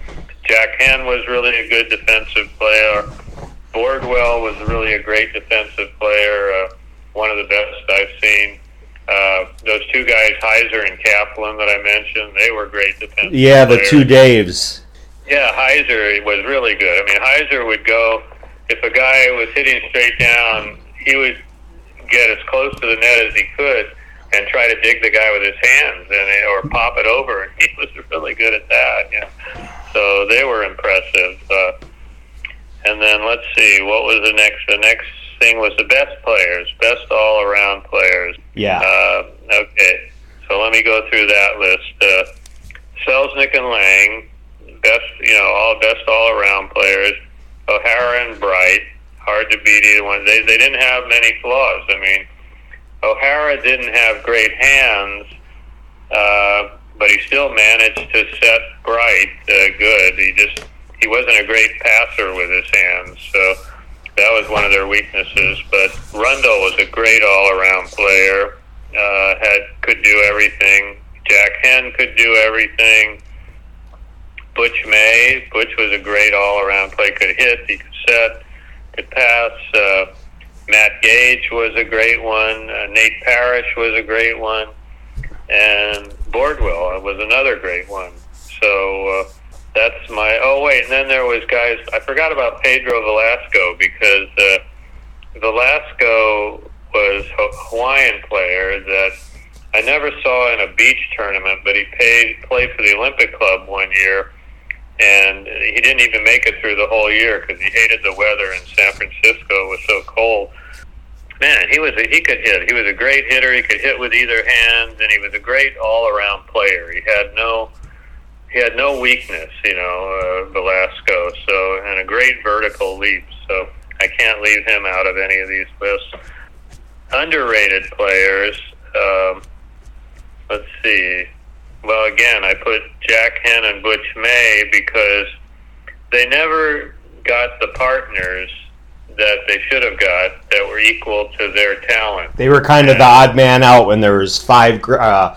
Jack Henn was really a good defensive player. Bordwell was really a great defensive player, uh, one of the best I've seen. Uh, those two guys, Heiser and Kaplan, that I mentioned, they were great defensive Yeah, the players. two Daves. Yeah, Heiser was really good. I mean, Heiser would go if a guy was hitting straight down, he would get as close to the net as he could and try to dig the guy with his hands and or pop it over. He was really good at that. Yeah, so they were impressive. Uh, and then let's see, what was the next? The next thing was the best players, best all-around players. Yeah. Uh, okay, so let me go through that list. Uh, Selznick and Lang, best, you know, all best all-around players. O'Hara and Bright, hard to beat either one. They they didn't have many flaws. I mean, O'Hara didn't have great hands, uh, but he still managed to set Bright uh, good. He just he wasn't a great passer with his hands, so that was one of their weaknesses. But Rundle was a great all-around player. Uh, had could do everything. Jack Henn could do everything. Butch May, Butch was a great all-around player. Could hit, he could set, could pass. Uh, Matt Gage was a great one. Uh, Nate Parrish was a great one, and Bordwell was another great one. So uh, that's my. Oh wait, and then there was guys. I forgot about Pedro Velasco because uh, Velasco was a Hawaiian player that I never saw in a beach tournament, but he paid played for the Olympic Club one year, and he didn't even make it through the whole year because he hated the weather in San Francisco. It was so cold. Man, he was a, he could hit. He was a great hitter. He could hit with either hand, and he was a great all-around player. He had no he had no weakness, you know, uh, Velasco. So and a great vertical leap. So I can't leave him out of any of these lists. Underrated players. Um, let's see. Well, again, I put Jack Henn and Butch May because they never got the partners that they should have got that were equal to their talent. They were kind of the odd man out when there was five, uh,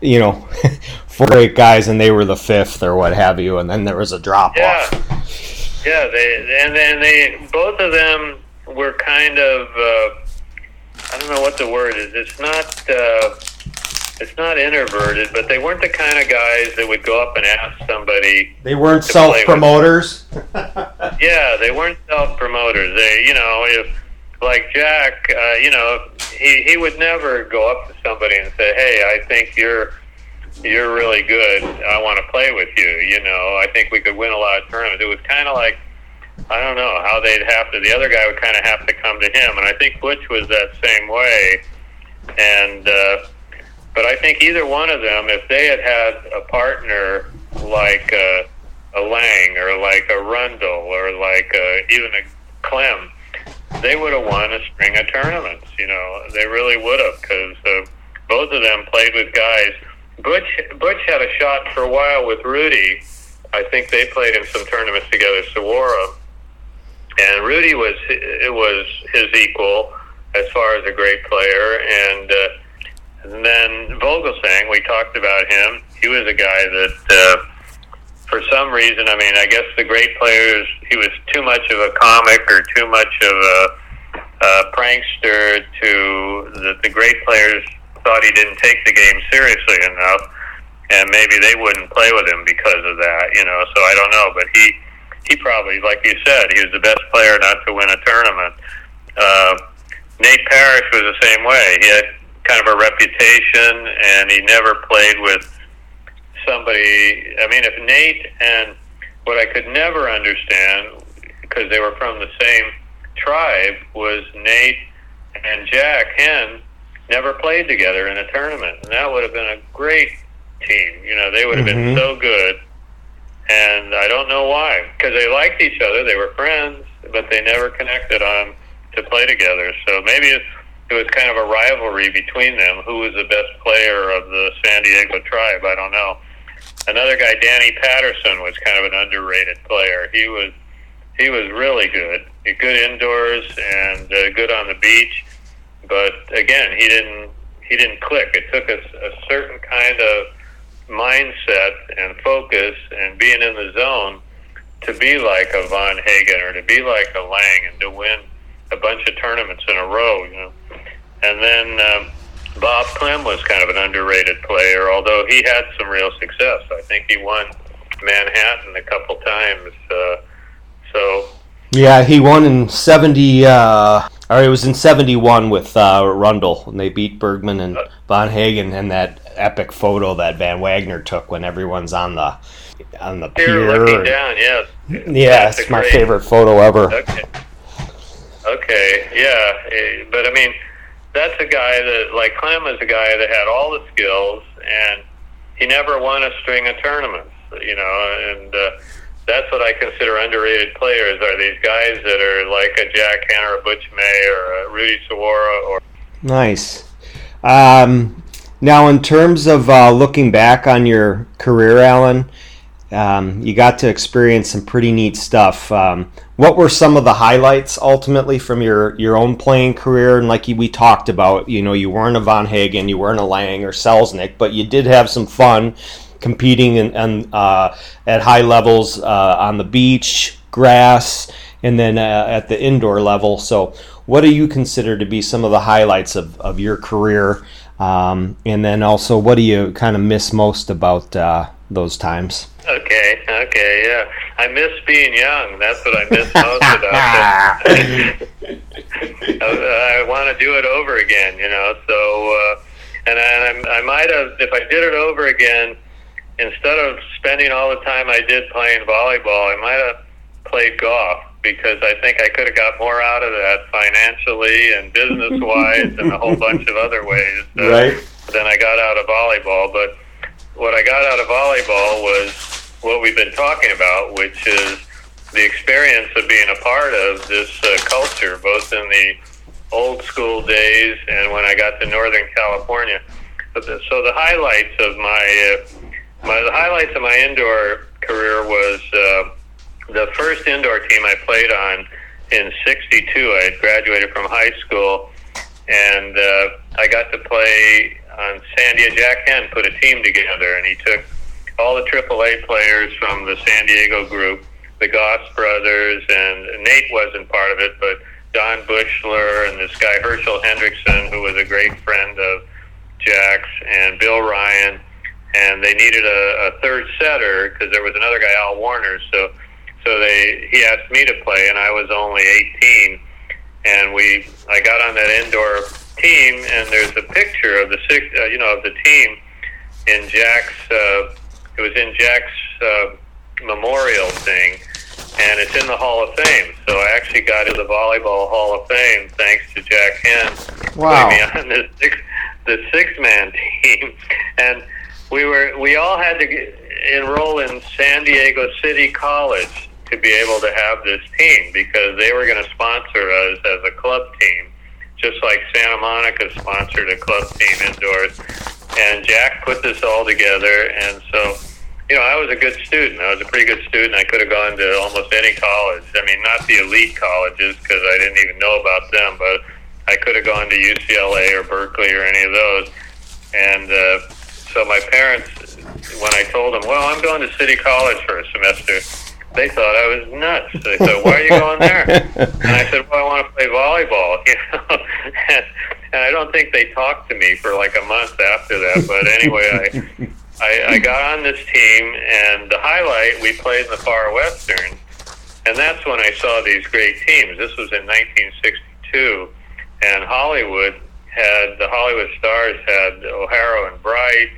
you know, four great guys, and they were the fifth or what have you, and then there was a drop Yeah, off. yeah. They and then they both of them were kind of uh, I don't know what the word is. It's not uh, it's not introverted, but they weren't the kind of guys that would go up and ask somebody. They weren't To play with. self promoters. Yeah, they weren't self promoters. They, you know, if like Jack, uh, you know, he he would never go up to somebody and say, "Hey, I think you're." You're really good. I want to play with you. You know, I think we could win a lot of tournaments. It was kind of like I don't know how they'd have to. The other guy would kind of have to come to him, and I think Butch was that same way. And uh, but I think either one of them, if they had had a partner like a, a Lang or like a Rundle or like a, even a Clem, they would have won a string of tournaments. You know, they really would have because uh, both of them played with guys. Butch Butch had a shot for a while with Rudy. I think they played in some tournaments together, Suwara, and Rudy was it was his equal as far as a great player. And, uh, and then Vogelsang, we talked about him. He was a guy that, uh, for some reason, I mean, I guess the great players, he was too much of a comic or too much of a, a prankster to the, the great players thought he didn't take the game seriously enough. And maybe they wouldn't play with him because of that, you know. So I don't know, but he he probably, like you said, he was the best player not to win a tournament. Uh, Nate Parrish was the same way. He had kind of a reputation, and he never played with somebody. I mean, if Nate and what I could never understand, because they were from the same tribe, was Nate and Jack Henn never played together in a tournament, and that would have been a great team. You know, they would have been mm-hmm. so good. And I don't know why, because they liked each other. They were friends, but they never connected on to play together. So maybe it, it was kind of a rivalry between them. Who was the best player of the San Diego tribe? I don't know. Another guy, Danny Patterson, was kind of an underrated player. He was he was really good, good indoors and uh, good on the beach. But again, he didn't he didn't click. It took a, a certain kind of mindset and focus and being in the zone to be like a Von Hagen or to be like a Lang and to win a bunch of tournaments in a row, you know. And then um, Bob Clem was kind of an underrated player, although he had some real success. I think he won Manhattan a couple times. Uh, so Yeah, he won in seventy. Uh, or it was in seventy one with uh, Rundle, and they beat Bergman and Von Hagen, and that epic photo that Van Wagner took when everyone's on the on the pier. looking and- down, yes. yeah, That's it's my favorite photo ever. Okay. Okay, yeah, eh, but I mean, that's a guy that, like Clem, is a guy that had all the skills, and he never won a string of tournaments. You know, and uh, that's what I consider underrated players. Are these guys that are like a Jack Hanna or a Butch May or a Rudy Suwara or Nice. Um, now, in terms of uh, looking back on your career, Alan, um, you got to experience some pretty neat stuff. Um, what were some of the highlights ultimately from your, your own playing career? And like we talked about, you know, you weren't a Von Hagen, you weren't a Lang or Selznick, but you did have some fun competing in, in, uh, at high levels uh, on the beach, grass, and then uh, at the indoor level. So, what do you consider to be some of the highlights of, of your career? Um, and then also, what do you kind of miss most about uh, those times? Okay, okay, yeah. I miss being young. That's what I miss most about it. I, I want to do it over again, you know. So, uh, and I, I might have, if I did it over again, instead of spending all the time I did playing volleyball, I might have played golf because I think I could have got more out of that financially and business wise and a whole bunch of other ways uh, Right. than I got out of volleyball. But what I got out of volleyball was what we've been talking about, which is the experience of being a part of this uh, culture, both in the old school days and when I got to Northern California. So the highlights of my, uh, my the highlights of my indoor career was uh, the first indoor team I played on in '62. I had graduated from high school, and uh, I got to play on San Diego. Jack Henn put a team together, and he took all the AAA players from the San Diego group, the Goss brothers, and Nate wasn't part of it, but Don Bushler and this guy Herschel Hendrickson, who was a great friend of Jack's, and Bill Ryan, and they needed a, a third setter because there was another guy, Al Warner. So, so they he asked me to play, and I was only 18, and we I got on that indoor team, and there's a picture of the six, uh, you know, of the team in Jack's. Uh, it was in Jack's uh, memorial thing, and it's in the Hall of Fame. So I actually got into the volleyball Hall of Fame thanks to Jack Henn Wow. putting me on the six the six man team, and we were we all had to. get- enroll in San Diego City College to be able to have this team because they were going to sponsor us as a club team, just like Santa Monica sponsored a club team indoors. And Jack put this all together, and so you know, I was a good student. I was a pretty good student. I could have gone to almost any college. I mean, not the elite colleges because I didn't even know about them, but I could have gone to UCLA or Berkeley or any of those. And uh, so my parents, when I told them, well, I'm going to City College for a semester, they thought I was nuts. They said, why are you going there? And I said, well, I want to play volleyball, you know. and, and I don't think they talked to me for like a month after that. But anyway, I I, I got on this team, and the highlight we played in the Far Western, and that's when I saw these great teams. This was in 1962, and Hollywood had the Hollywood Stars had O'Hara and Bright,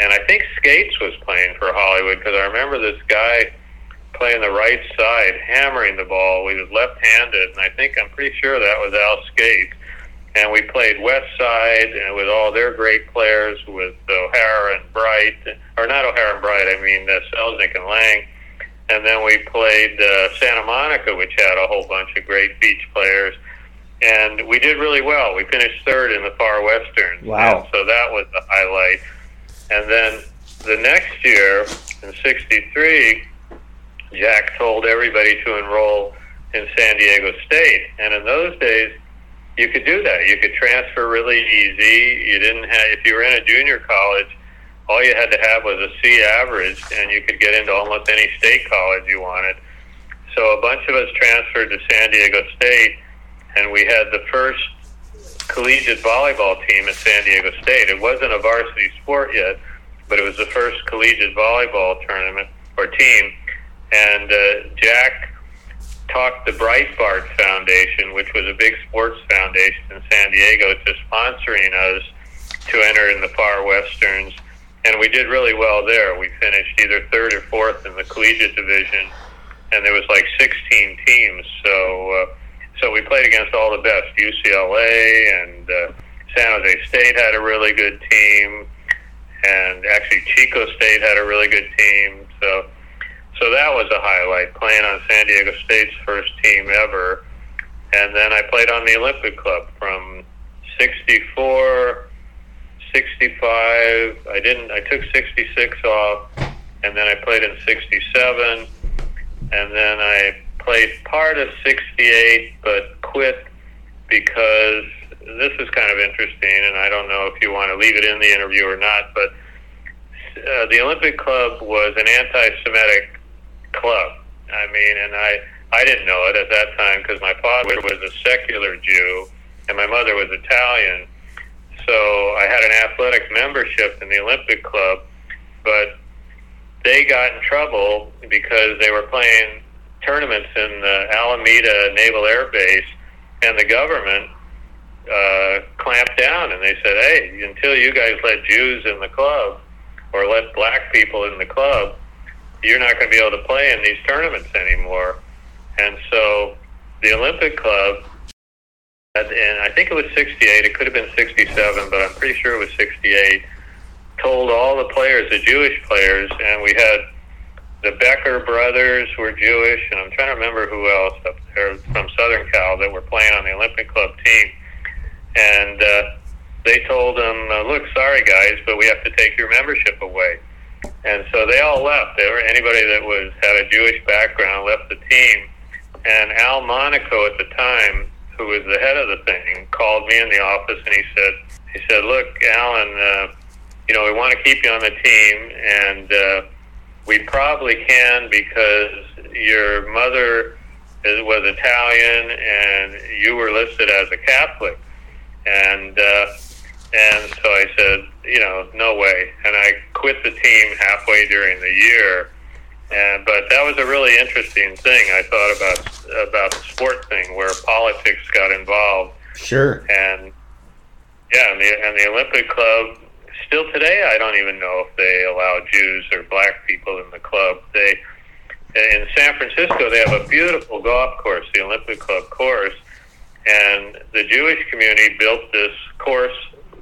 and I think Skates was playing for Hollywood because I remember this guy playing the right side, hammering the ball. He was left-handed, and I think I'm pretty sure that was Al Skates and we played West Side and with all their great players with O'Hara and Bright, or not O'Hara and Bright, I mean uh, Selznick and Lang. And then we played uh, Santa Monica, which had a whole bunch of great beach players. And we did really well. We finished third in the Far Western. Wow. And so that was the highlight. And then the next year, in 63, Jack told everybody to enroll in San Diego State. And in those days, you could do that. You could transfer really easy. You didn't have if you were in a junior college, all you had to have was a C average, and you could get into almost any state college you wanted. So a bunch of us transferred to San Diego State, and we had the first collegiate volleyball team at San Diego State. It wasn't a varsity sport yet, but it was the first collegiate volleyball tournament or team. And uh, Jack talked the Breitbard Foundation, which was a big sports foundation in San Diego, to sponsoring us to enter in the far westerns, and we did really well there. We finished either third or fourth in the collegiate division, and there was like 16 teams. So, uh, so we played against all the best. UCLA and uh, San Jose State had a really good team, and actually Chico State had a really good team. So so that was a highlight, playing on San Diego State's first team ever. And then I played on the Olympic Club from 64, 65. I didn't, I took 66 off, and then I played in 67. And then I played part of 68, but quit because this is kind of interesting, and I don't know if you want to leave it in the interview or not, but uh, the Olympic Club was an anti-Semitic club. I mean, and I I didn't know it at that time because my father was a secular Jew and my mother was Italian. So I had an athletic membership in the Olympic Club, but they got in trouble because they were playing tournaments in the Alameda Naval Air Base, and the government uh, clamped down and they said, "Hey, until you guys let Jews in the club or let black people in the club, you're not going to be able to play in these tournaments anymore." And so the Olympic Club, and I think it was 68, it could have been 67, but I'm pretty sure it was 68, told all the players, the Jewish players, and we had the Becker brothers were Jewish, and I'm trying to remember who else up there from Southern Cal that were playing on the Olympic Club team. And uh, they told them, "Look, sorry guys, but we have to take your membership away." And so they all left. There anybody that was had a Jewish background left the team. And Al Monaco at the time, who was the head of the thing, called me in the office and he said, "He said, look, Alan, uh, you know, we want to keep you on the team, and uh, we probably can because your mother is, was Italian and you were listed as a Catholic." And uh, and so I said, you know, no way. And I quit the team halfway during the year. And but that was a really interesting thing I thought about about the sport thing where politics got involved. Sure. And yeah, and the and the Olympic Club still today I don't even know if they allow Jews or black people in the club. They in San Francisco they have a beautiful golf course, the Olympic Club course, and the Jewish community built this course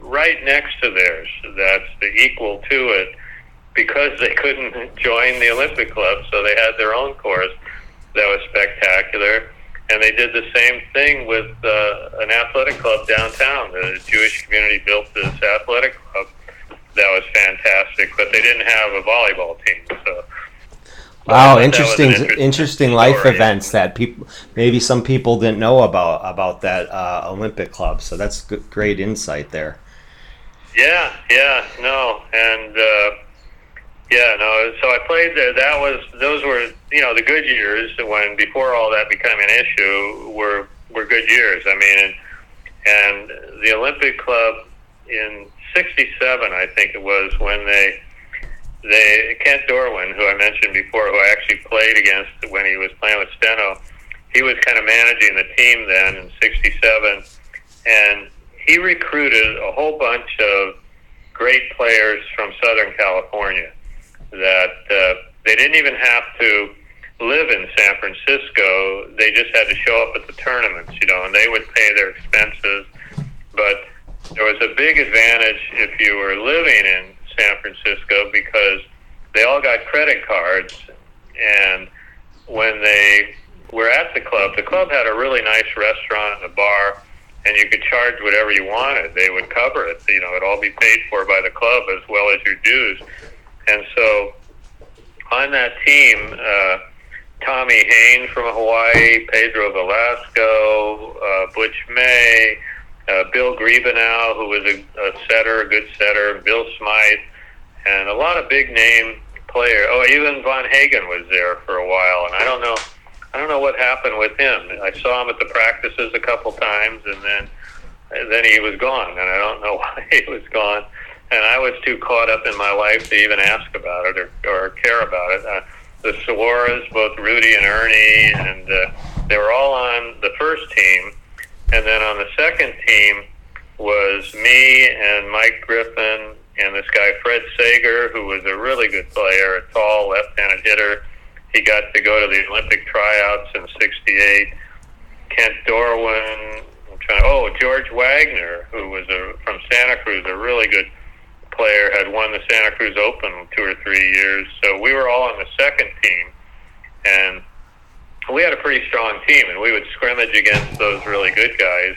right next to theirs. That's the equal to it, because they couldn't join the Olympic Club, so they had their own course that was spectacular. And they did the same thing with uh, an athletic club downtown. The Jewish community built this athletic club that was fantastic, but they didn't have a volleyball team. So Wow, interesting, interesting, interesting life story. events that people maybe some people didn't know about about that uh, Olympic club. So that's good, great insight there. Yeah, yeah, no, and uh, yeah, no. So I played there. That was those were you know the good years when before all that became an issue were were good years. I mean, and, and the Olympic Club in '67, I think it was when they they Kent Dorwin, who I mentioned before, who I actually played against when he was playing with Steno. He was kind of managing the team then in '67, and he recruited a whole bunch of great players from Southern California that uh, they didn't even have to live in San Francisco. They just had to show up at the tournaments, you know, and they would pay their expenses. But there was a big advantage if you were living in San Francisco because they all got credit cards and when they were at the club, the club had a really nice restaurant and a bar and you could charge whatever you wanted. They would cover it. You know, it'd all be paid for by the club as well as your dues. And so on that team, uh, Tommy Haine from Hawaii, Pedro Velasco, uh, Butch May, uh, Bill Griebenow, who was a, a setter, a good setter, Bill Smythe, and a lot of big name players. Oh, even Von Hagen was there for a while, and I don't know, I don't know what happened with him. I saw him at the practices a couple times, and then and then he was gone, and I don't know why he was gone. And I was too caught up in my life to even ask about it or, or care about it. Uh, the Suwaras, both Rudy and Ernie, and uh, they were all on the first team. And then on the second team was me and Mike Griffin and this guy Fred Sager, who was a really good player, a tall left-handed hitter. He got to go to the Olympic tryouts in '68. Kent Dorwin. Trying. Oh, George Wagner, who was a, from Santa Cruz, a really good player, had won the Santa Cruz Open two or three years. So we were all on the second team, and we had a pretty strong team, and we would scrimmage against those really good guys,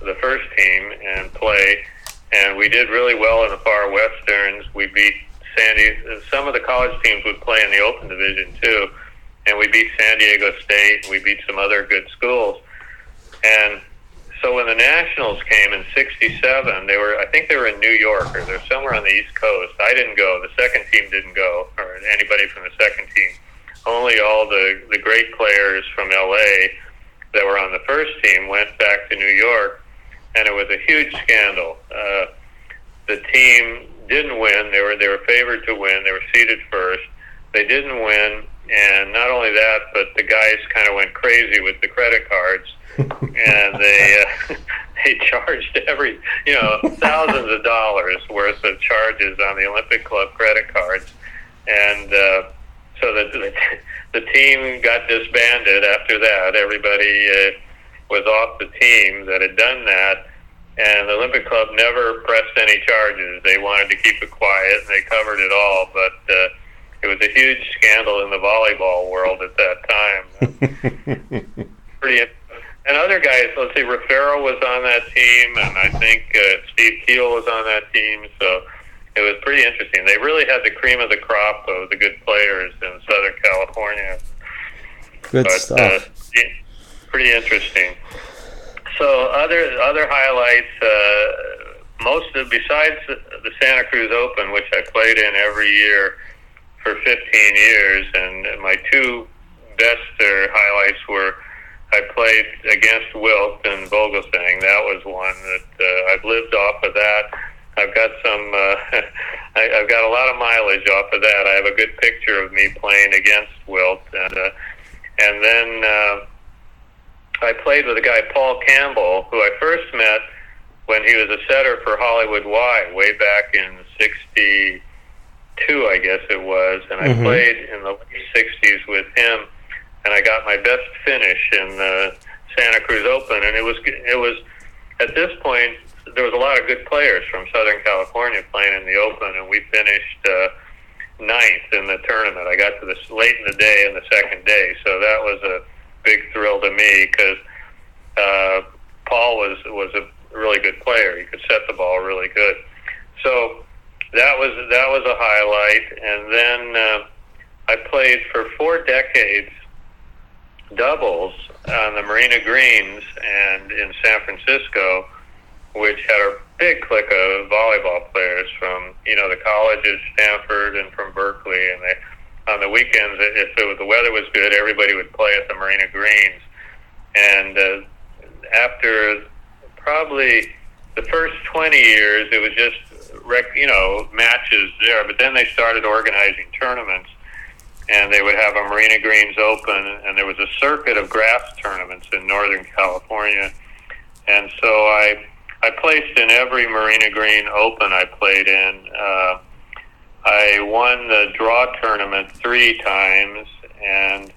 the first team, and play. And we did really well in the far westerns. We beat Sandy. Some of the college teams would play in the Open Division too, and we beat San Diego State. We beat some other good schools, and so when the Nationals came in '67, they were I think they were in New York or they're somewhere on the East Coast. I didn't go. The second team didn't go, or anybody from the second team. Only all the the great players from LA that were on the first team went back to New York, and it was a huge scandal. Uh, the team didn't win. They were they were favored to win. They were seeded first. They didn't win, and not only that, but the guys kind of went crazy with the credit cards and they uh, they charged every you know thousands of dollars worth of charges on the Olympic Club credit cards, and uh, so the, the the team got disbanded after that. Everybody uh, was off the team that had done that, and the Olympic Club never pressed any charges. They wanted to keep it quiet, and they covered it all, but. Uh, it was a huge scandal in the volleyball world at that time. Pretty and other guys, let's see, Raffaello was on that team, and I think uh, Steve Keel was on that team. So it was pretty interesting. They really had the cream of the crop of the good players in Southern California. Good But stuff. uh, pretty interesting. So other other highlights. Uh, most of besides the Santa Cruz Open, which I played in every year for 15 years, and my two best highlights were I played against Wilt and Vogelsang. That was one that uh, I've lived off of that. I've got some. Uh, I, I've got a lot of mileage off of that. I have a good picture of me playing against Wilt, and uh, and then uh, I played with a guy Paul Campbell, who I first met when he was a setter for Hollywood Y way back in '62, I guess it was, and I Mhm. played in the late '60s with him and I got my best finish in the Santa Cruz Open. And it was it was at this point there was a lot of good players from Southern California playing in the Open, and we finished uh, ninth in the tournament. I got to this late in the day in the second day, so that was a big thrill to me because uh, Paul was was a really good player. He could set the ball really good. So that was that was a highlight. And then uh, I played for four decades doubles on the Marina Greens and in San Francisco, which had a big clique of volleyball players from you know the colleges, Stanford, and from Berkeley. And they on the weekends, if it the weather was good, everybody would play at the Marina Greens. And uh, after probably the first 20 years, it was just rec- you know matches there. But then they started organizing tournaments, and they would have a Marina Greens Open, and there was a circuit of grass tournaments in Northern California. And so I I placed in every Marina Green Open I played in. Uh, I won the draw tournament three times, and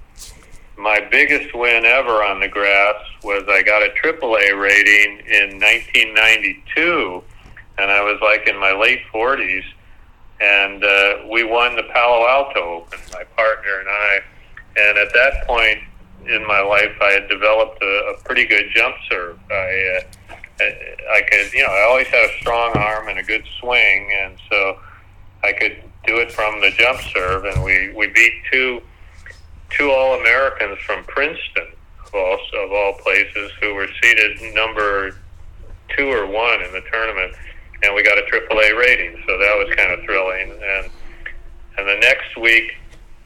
my biggest win ever on the grass was I got a AAA rating in 1992, and I was like in my late 40s, and uh, we won the Palo Alto Open, my partner and I. And at that point in my life, I had developed a, a pretty good jump serve. I, uh, I, I could, you know, I always had a strong arm and a good swing, and so I could do it from the jump serve. And we we beat two two All Americans from Princeton, of all of all places, who were seated number two or one in the tournament, and we got a AAA rating. So that was kind of thrilling. And and the next week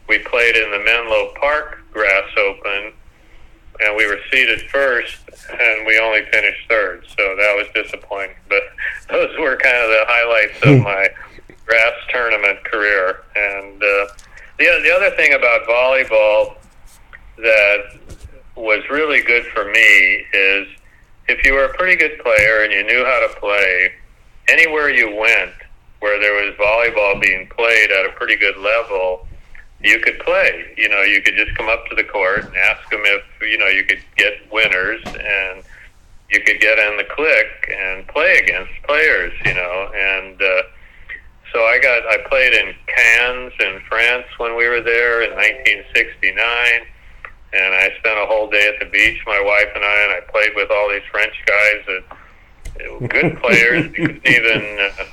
we played in the Menlo Park Grass Open, and we were seated first, and we only finished third. So that was disappointing. But those were kind of the highlights of hmm. my grass tournament career. And uh, the the other thing about volleyball that was really good for me is if you were a pretty good player and you knew how to play, anywhere you went where there was volleyball being played at a pretty good level, you could play. You know, you could just come up to the court and ask them if you know you could get winners and you could get in the click and play against players. You know, and uh, so I got I played in Cannes in France when we were there in 1969, and I spent a whole day at the beach, my wife and I, and I played with all these French guys that good players. they couldn't even uh,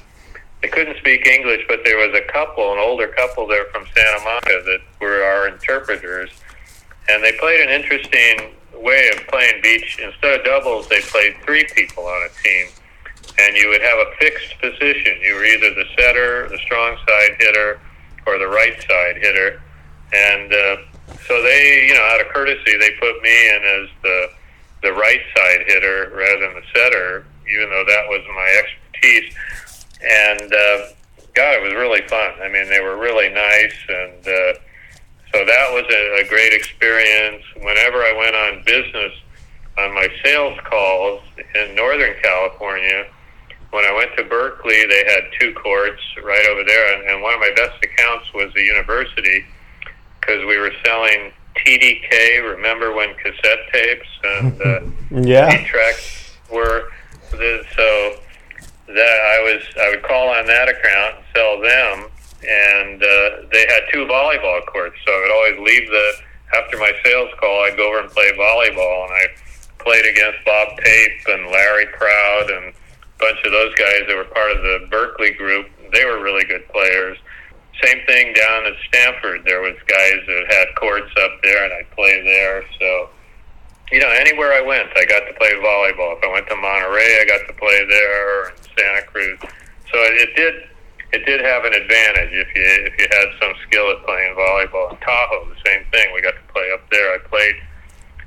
they couldn't speak English, but there was a couple, an older couple there from Santa Monica that were our interpreters, and they played an interesting way of playing beach. Instead of doubles, they played three people on a team and you would have a fixed position. You were either the setter, the strong side hitter, or the right side hitter. And uh, so they, you know, out of courtesy, they put me in as the the right side hitter rather than the setter, even though that was my expertise. And uh, God, it was really fun. I mean, they were really nice, and uh, so that was a, a great experience. Whenever I went on business on my sales calls in Northern California, when I went to Berkeley, they had two courts right over there, and, and one of my best accounts was the university because we were selling TDK. Remember when cassette tapes and uh, Yeah. tracks were the, so that I was I would call on that account and sell them, and uh, they had two volleyball courts, so I would always leave the after my sales call, I'd go over and play volleyball, and I played against Bob Pape and Larry Proud and a bunch of those guys that were part of the Berkeley group. They were really good players. Same thing down at Stanford. There was guys that had courts up there, and I'd play there. So, you know, anywhere I went, I got to play volleyball. If I went to Monterey, I got to play there, and Santa Cruz. So it did it did have an advantage if you if you had some skill at playing volleyball. In Tahoe, the same thing. We got to play up there. I played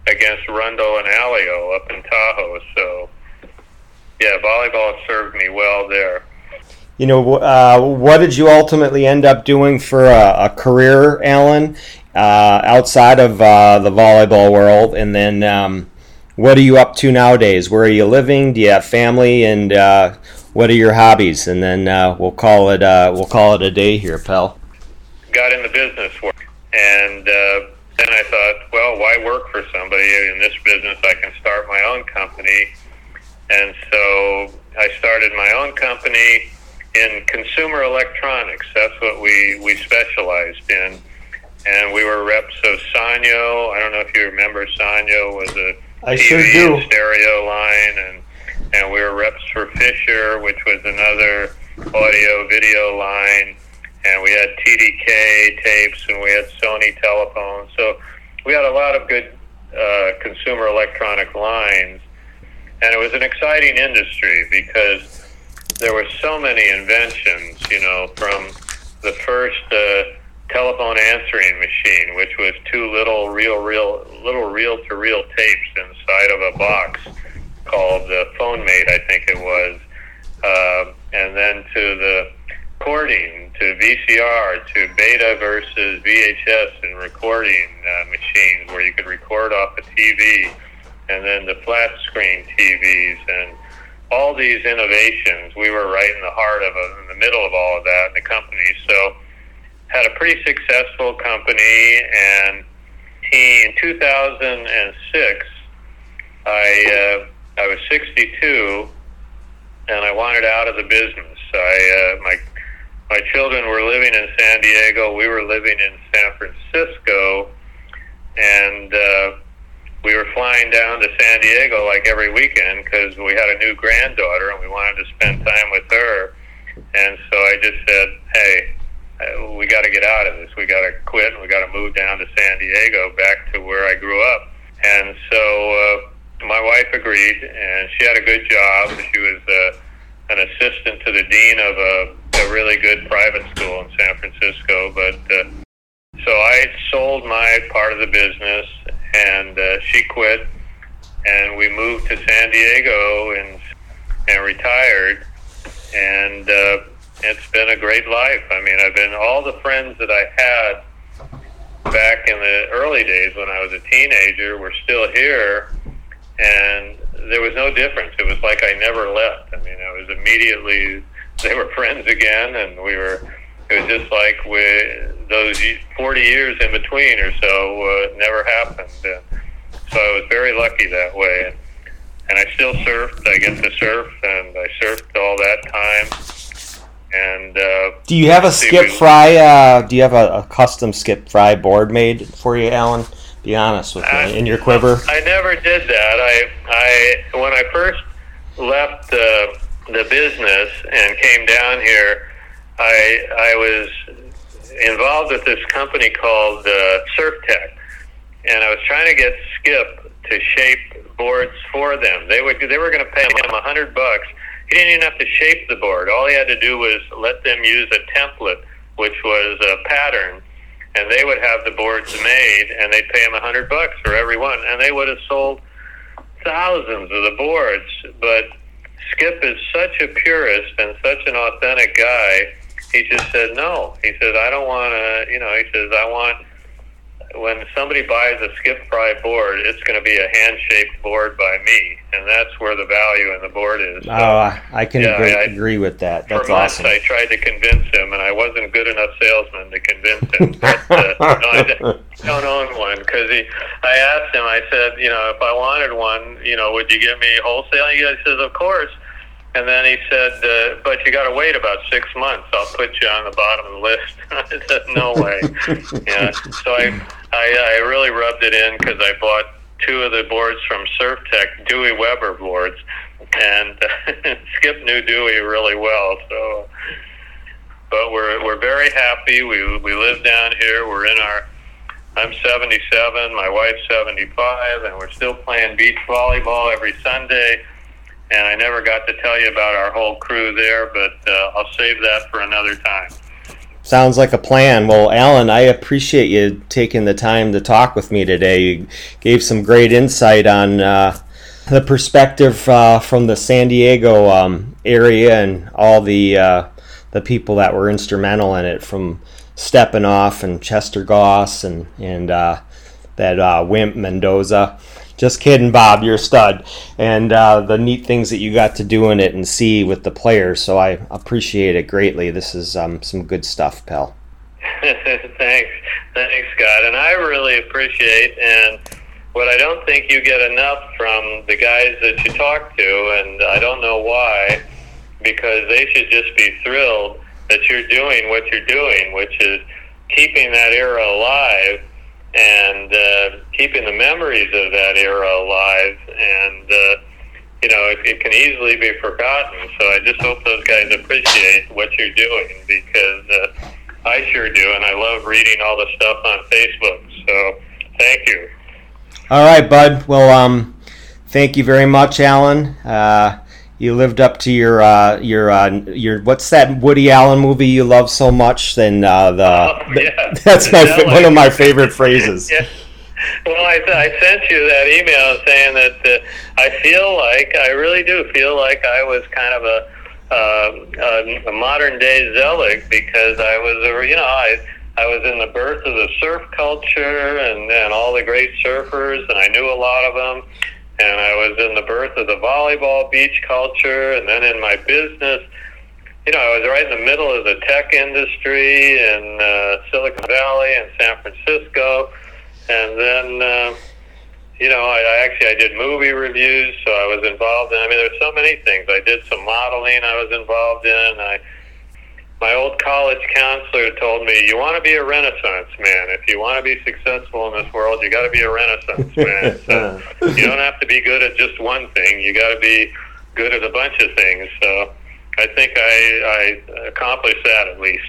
against Rundle and Alio up in Tahoe. So yeah, volleyball served me well there. You know, uh, what did you ultimately end up doing for a, a career, Alan, uh, outside of uh, the volleyball world? And then, um, what are you up to nowadays? Where are you living? Do you have family? And uh, what are your hobbies? And then uh, we'll call it uh, we'll call it a day here, pal. Got into business work, and uh, then I thought, well, why work for somebody in this business? I can start my own company. And so I started my own company in consumer electronics. That's what we we specialized in, and we were reps of Sanyo. I don't know if you remember Sanyo was a I TV sure do. and stereo line, and and we were reps for Fisher, which was another audio video line, and we had TDK tapes, and we had Sony telephones. So we had a lot of good uh, consumer electronic lines, and it was an exciting industry because there were so many inventions. You know, from the first. Uh, telephone answering machine, which was two little reel, reel, little reel-to-reel tapes inside of a box called the Phone Mate, I think it was, uh, and then to the porting to VCR to Beta versus VHS and recording uh, machines where you could record off a TV, and then the flat screen TVs and all these innovations. We were right in the heart of, it, in the middle of all of that in the company. So had a pretty successful company, and he, in 2006, I uh, I was 62, and I wanted out of the business. I uh, my my children were living in San Diego. We were living in San Francisco, and uh, we were flying down to San Diego like every weekend because we had a new granddaughter and we wanted to spend time with her. And so I just said, "Hey, uh, we got to get out of this. We got to quit, and we got to move down to San Diego, back to where I grew up." And so uh, my wife agreed, and she had a good job. She was uh, an assistant to the dean of a, a really good private school in San Francisco. But uh, so I sold my part of the business, and uh, she quit, and we moved to San Diego and and retired. And uh, it's been a great life. I mean, I've been all the friends that I had back in the early days when I was a teenager were still here, and there was no difference. It was like I never left. I mean, I was immediately they were friends again, and we were. It was just like we those forty years in between or so uh, never happened. And so I was very lucky that way. And, and I still surfed. I get to surf, and I surfed all that time. And uh, Do you have a skip we- fry? Uh, do you have a, a custom Skip Frye board made for you, Alan? Be honest with Uh, me. In your quiver. I never did that. I, I when I first left the the business and came down here, I I was involved with this company called uh, Surf Tech, and I was trying to get Skip to shape boards for them. They would they were going to pay him a hundred bucks. He didn't even have to shape the board. All he had to do was let them use a template, which was a pattern, and they would have the boards made, and they'd pay him a hundred bucks for every one, and they would have sold thousands of the boards. But Skip is such a purist and such an authentic guy. He just said no. He said I don't want to. You know, he says I want when somebody buys a Skip Frye board, it's going to be a hand shaped board by me, and that's where the value in the board is. So Oh, I- can Yeah, agree, I- agree with that. for That's months. I tried to convince him, and I wasn't good enough salesman to convince him. But uh, no, I don't- don't own one because he. I asked him. I said, you know, if I wanted one, you know, would you give me wholesale? He says, of course. And then he said, uh, but you got to wait about six months. I'll put you on the bottom of the list. I said, no way. yeah. So I, I, I really rubbed it in because I bought two of the boards from Surf Tech, Dewey Weber boards, and Skip knew Dewey really well. So, but we're we're very happy. We we live down here. We're in our. I'm 77. My wife's 75, and we're still playing beach volleyball every Sunday. And I never got to tell you about our whole crew there, but uh, I'll save that for another time. Sounds like a plan. Well, Alan, I appreciate you taking the time to talk with me today. You gave some great insight on uh, the perspective uh, from the San Diego um, area and all the uh, the people that were instrumental in it, from Steppanoff and Chester Goss and and uh, that uh, Wimp Mendoza. Just kidding, Bob. You're a stud, and uh, the neat things that you got to do in it and see with the players. So I appreciate it greatly. This is um, some good stuff, pal. thanks, thanks, Scott. And I really appreciate and what I don't think you get enough from the guys that you talk to, and I don't know why, because they should just be thrilled that you're doing what you're doing, which is keeping that era alive and uh, keeping the memories of that era alive. And uh, you know, it, it can easily be forgotten. So I just hope those guys appreciate what you're doing because uh, I sure do, and I love reading all the stuff on Facebook. So thank you. All right, bud. Well, um, thank you very much, Alan. Uh, you lived up to your uh, your uh, your what's that Woody Allen movie you love so much? Then uh, the Oh, yeah. that's my That one of my favorite phrases. Yeah. Well, I, I sent you that email saying that uh, I feel like I really do feel like I was kind of a uh, a, a modern day Zelig because I was a you know I I was in the birth of the surf culture and and all the great surfers and I knew a lot of them and I was in the birth of the volleyball beach culture and then in my business you know, I was right in the middle of the tech industry in uh, Silicon Valley and San Francisco, and then, uh, you know, I, I actually I did movie reviews, so I was involved in. I mean, there's so many things. I did some modeling. I was involved in. I, my old college counselor told me, "You want to be a Renaissance man. If you want to be successful in this world, you got to be a Renaissance man. So you don't have to be good at just one thing. You got to be good at a bunch of things." So. I think I, I accomplished that at least.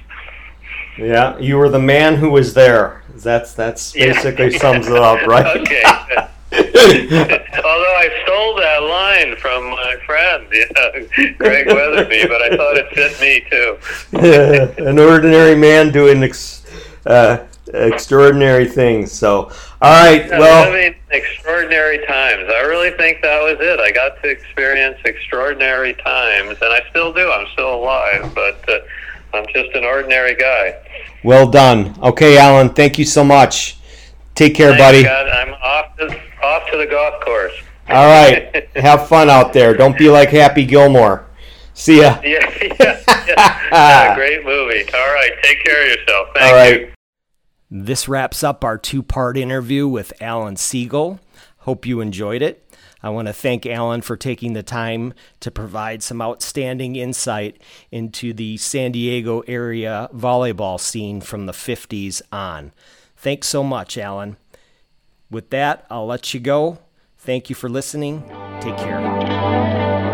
Yeah, you were the man who was there. That's that's Yeah. basically sums it up, right? okay. Although I stole that line from my friend, yeah, Greg Weatherby, but I thought it fit me too. An ordinary man doing ex- uh, extraordinary things. So, all right. Well, living extraordinary times. I really think that was it. I got to experience extraordinary times, and I still do. I'm still alive, but uh, I'm just an ordinary guy. well done. Okay, Alan. Thank you so much. Take care, Thanks, buddy. God. I'm off to off to the golf course. All right. Have fun out there. Don't be like Happy Gilmore. See ya. Yeah, yeah, yeah. Yeah, great movie. All right, take care of yourself. Thank All right. you. This wraps up our two part interview with Alan Siegel. Hope you enjoyed it. I want to thank Alan for taking the time to provide some outstanding insight into the San Diego area volleyball scene from the 50s on. Thanks so much, Alan. With that, I'll let you go. Thank you for listening. Take care.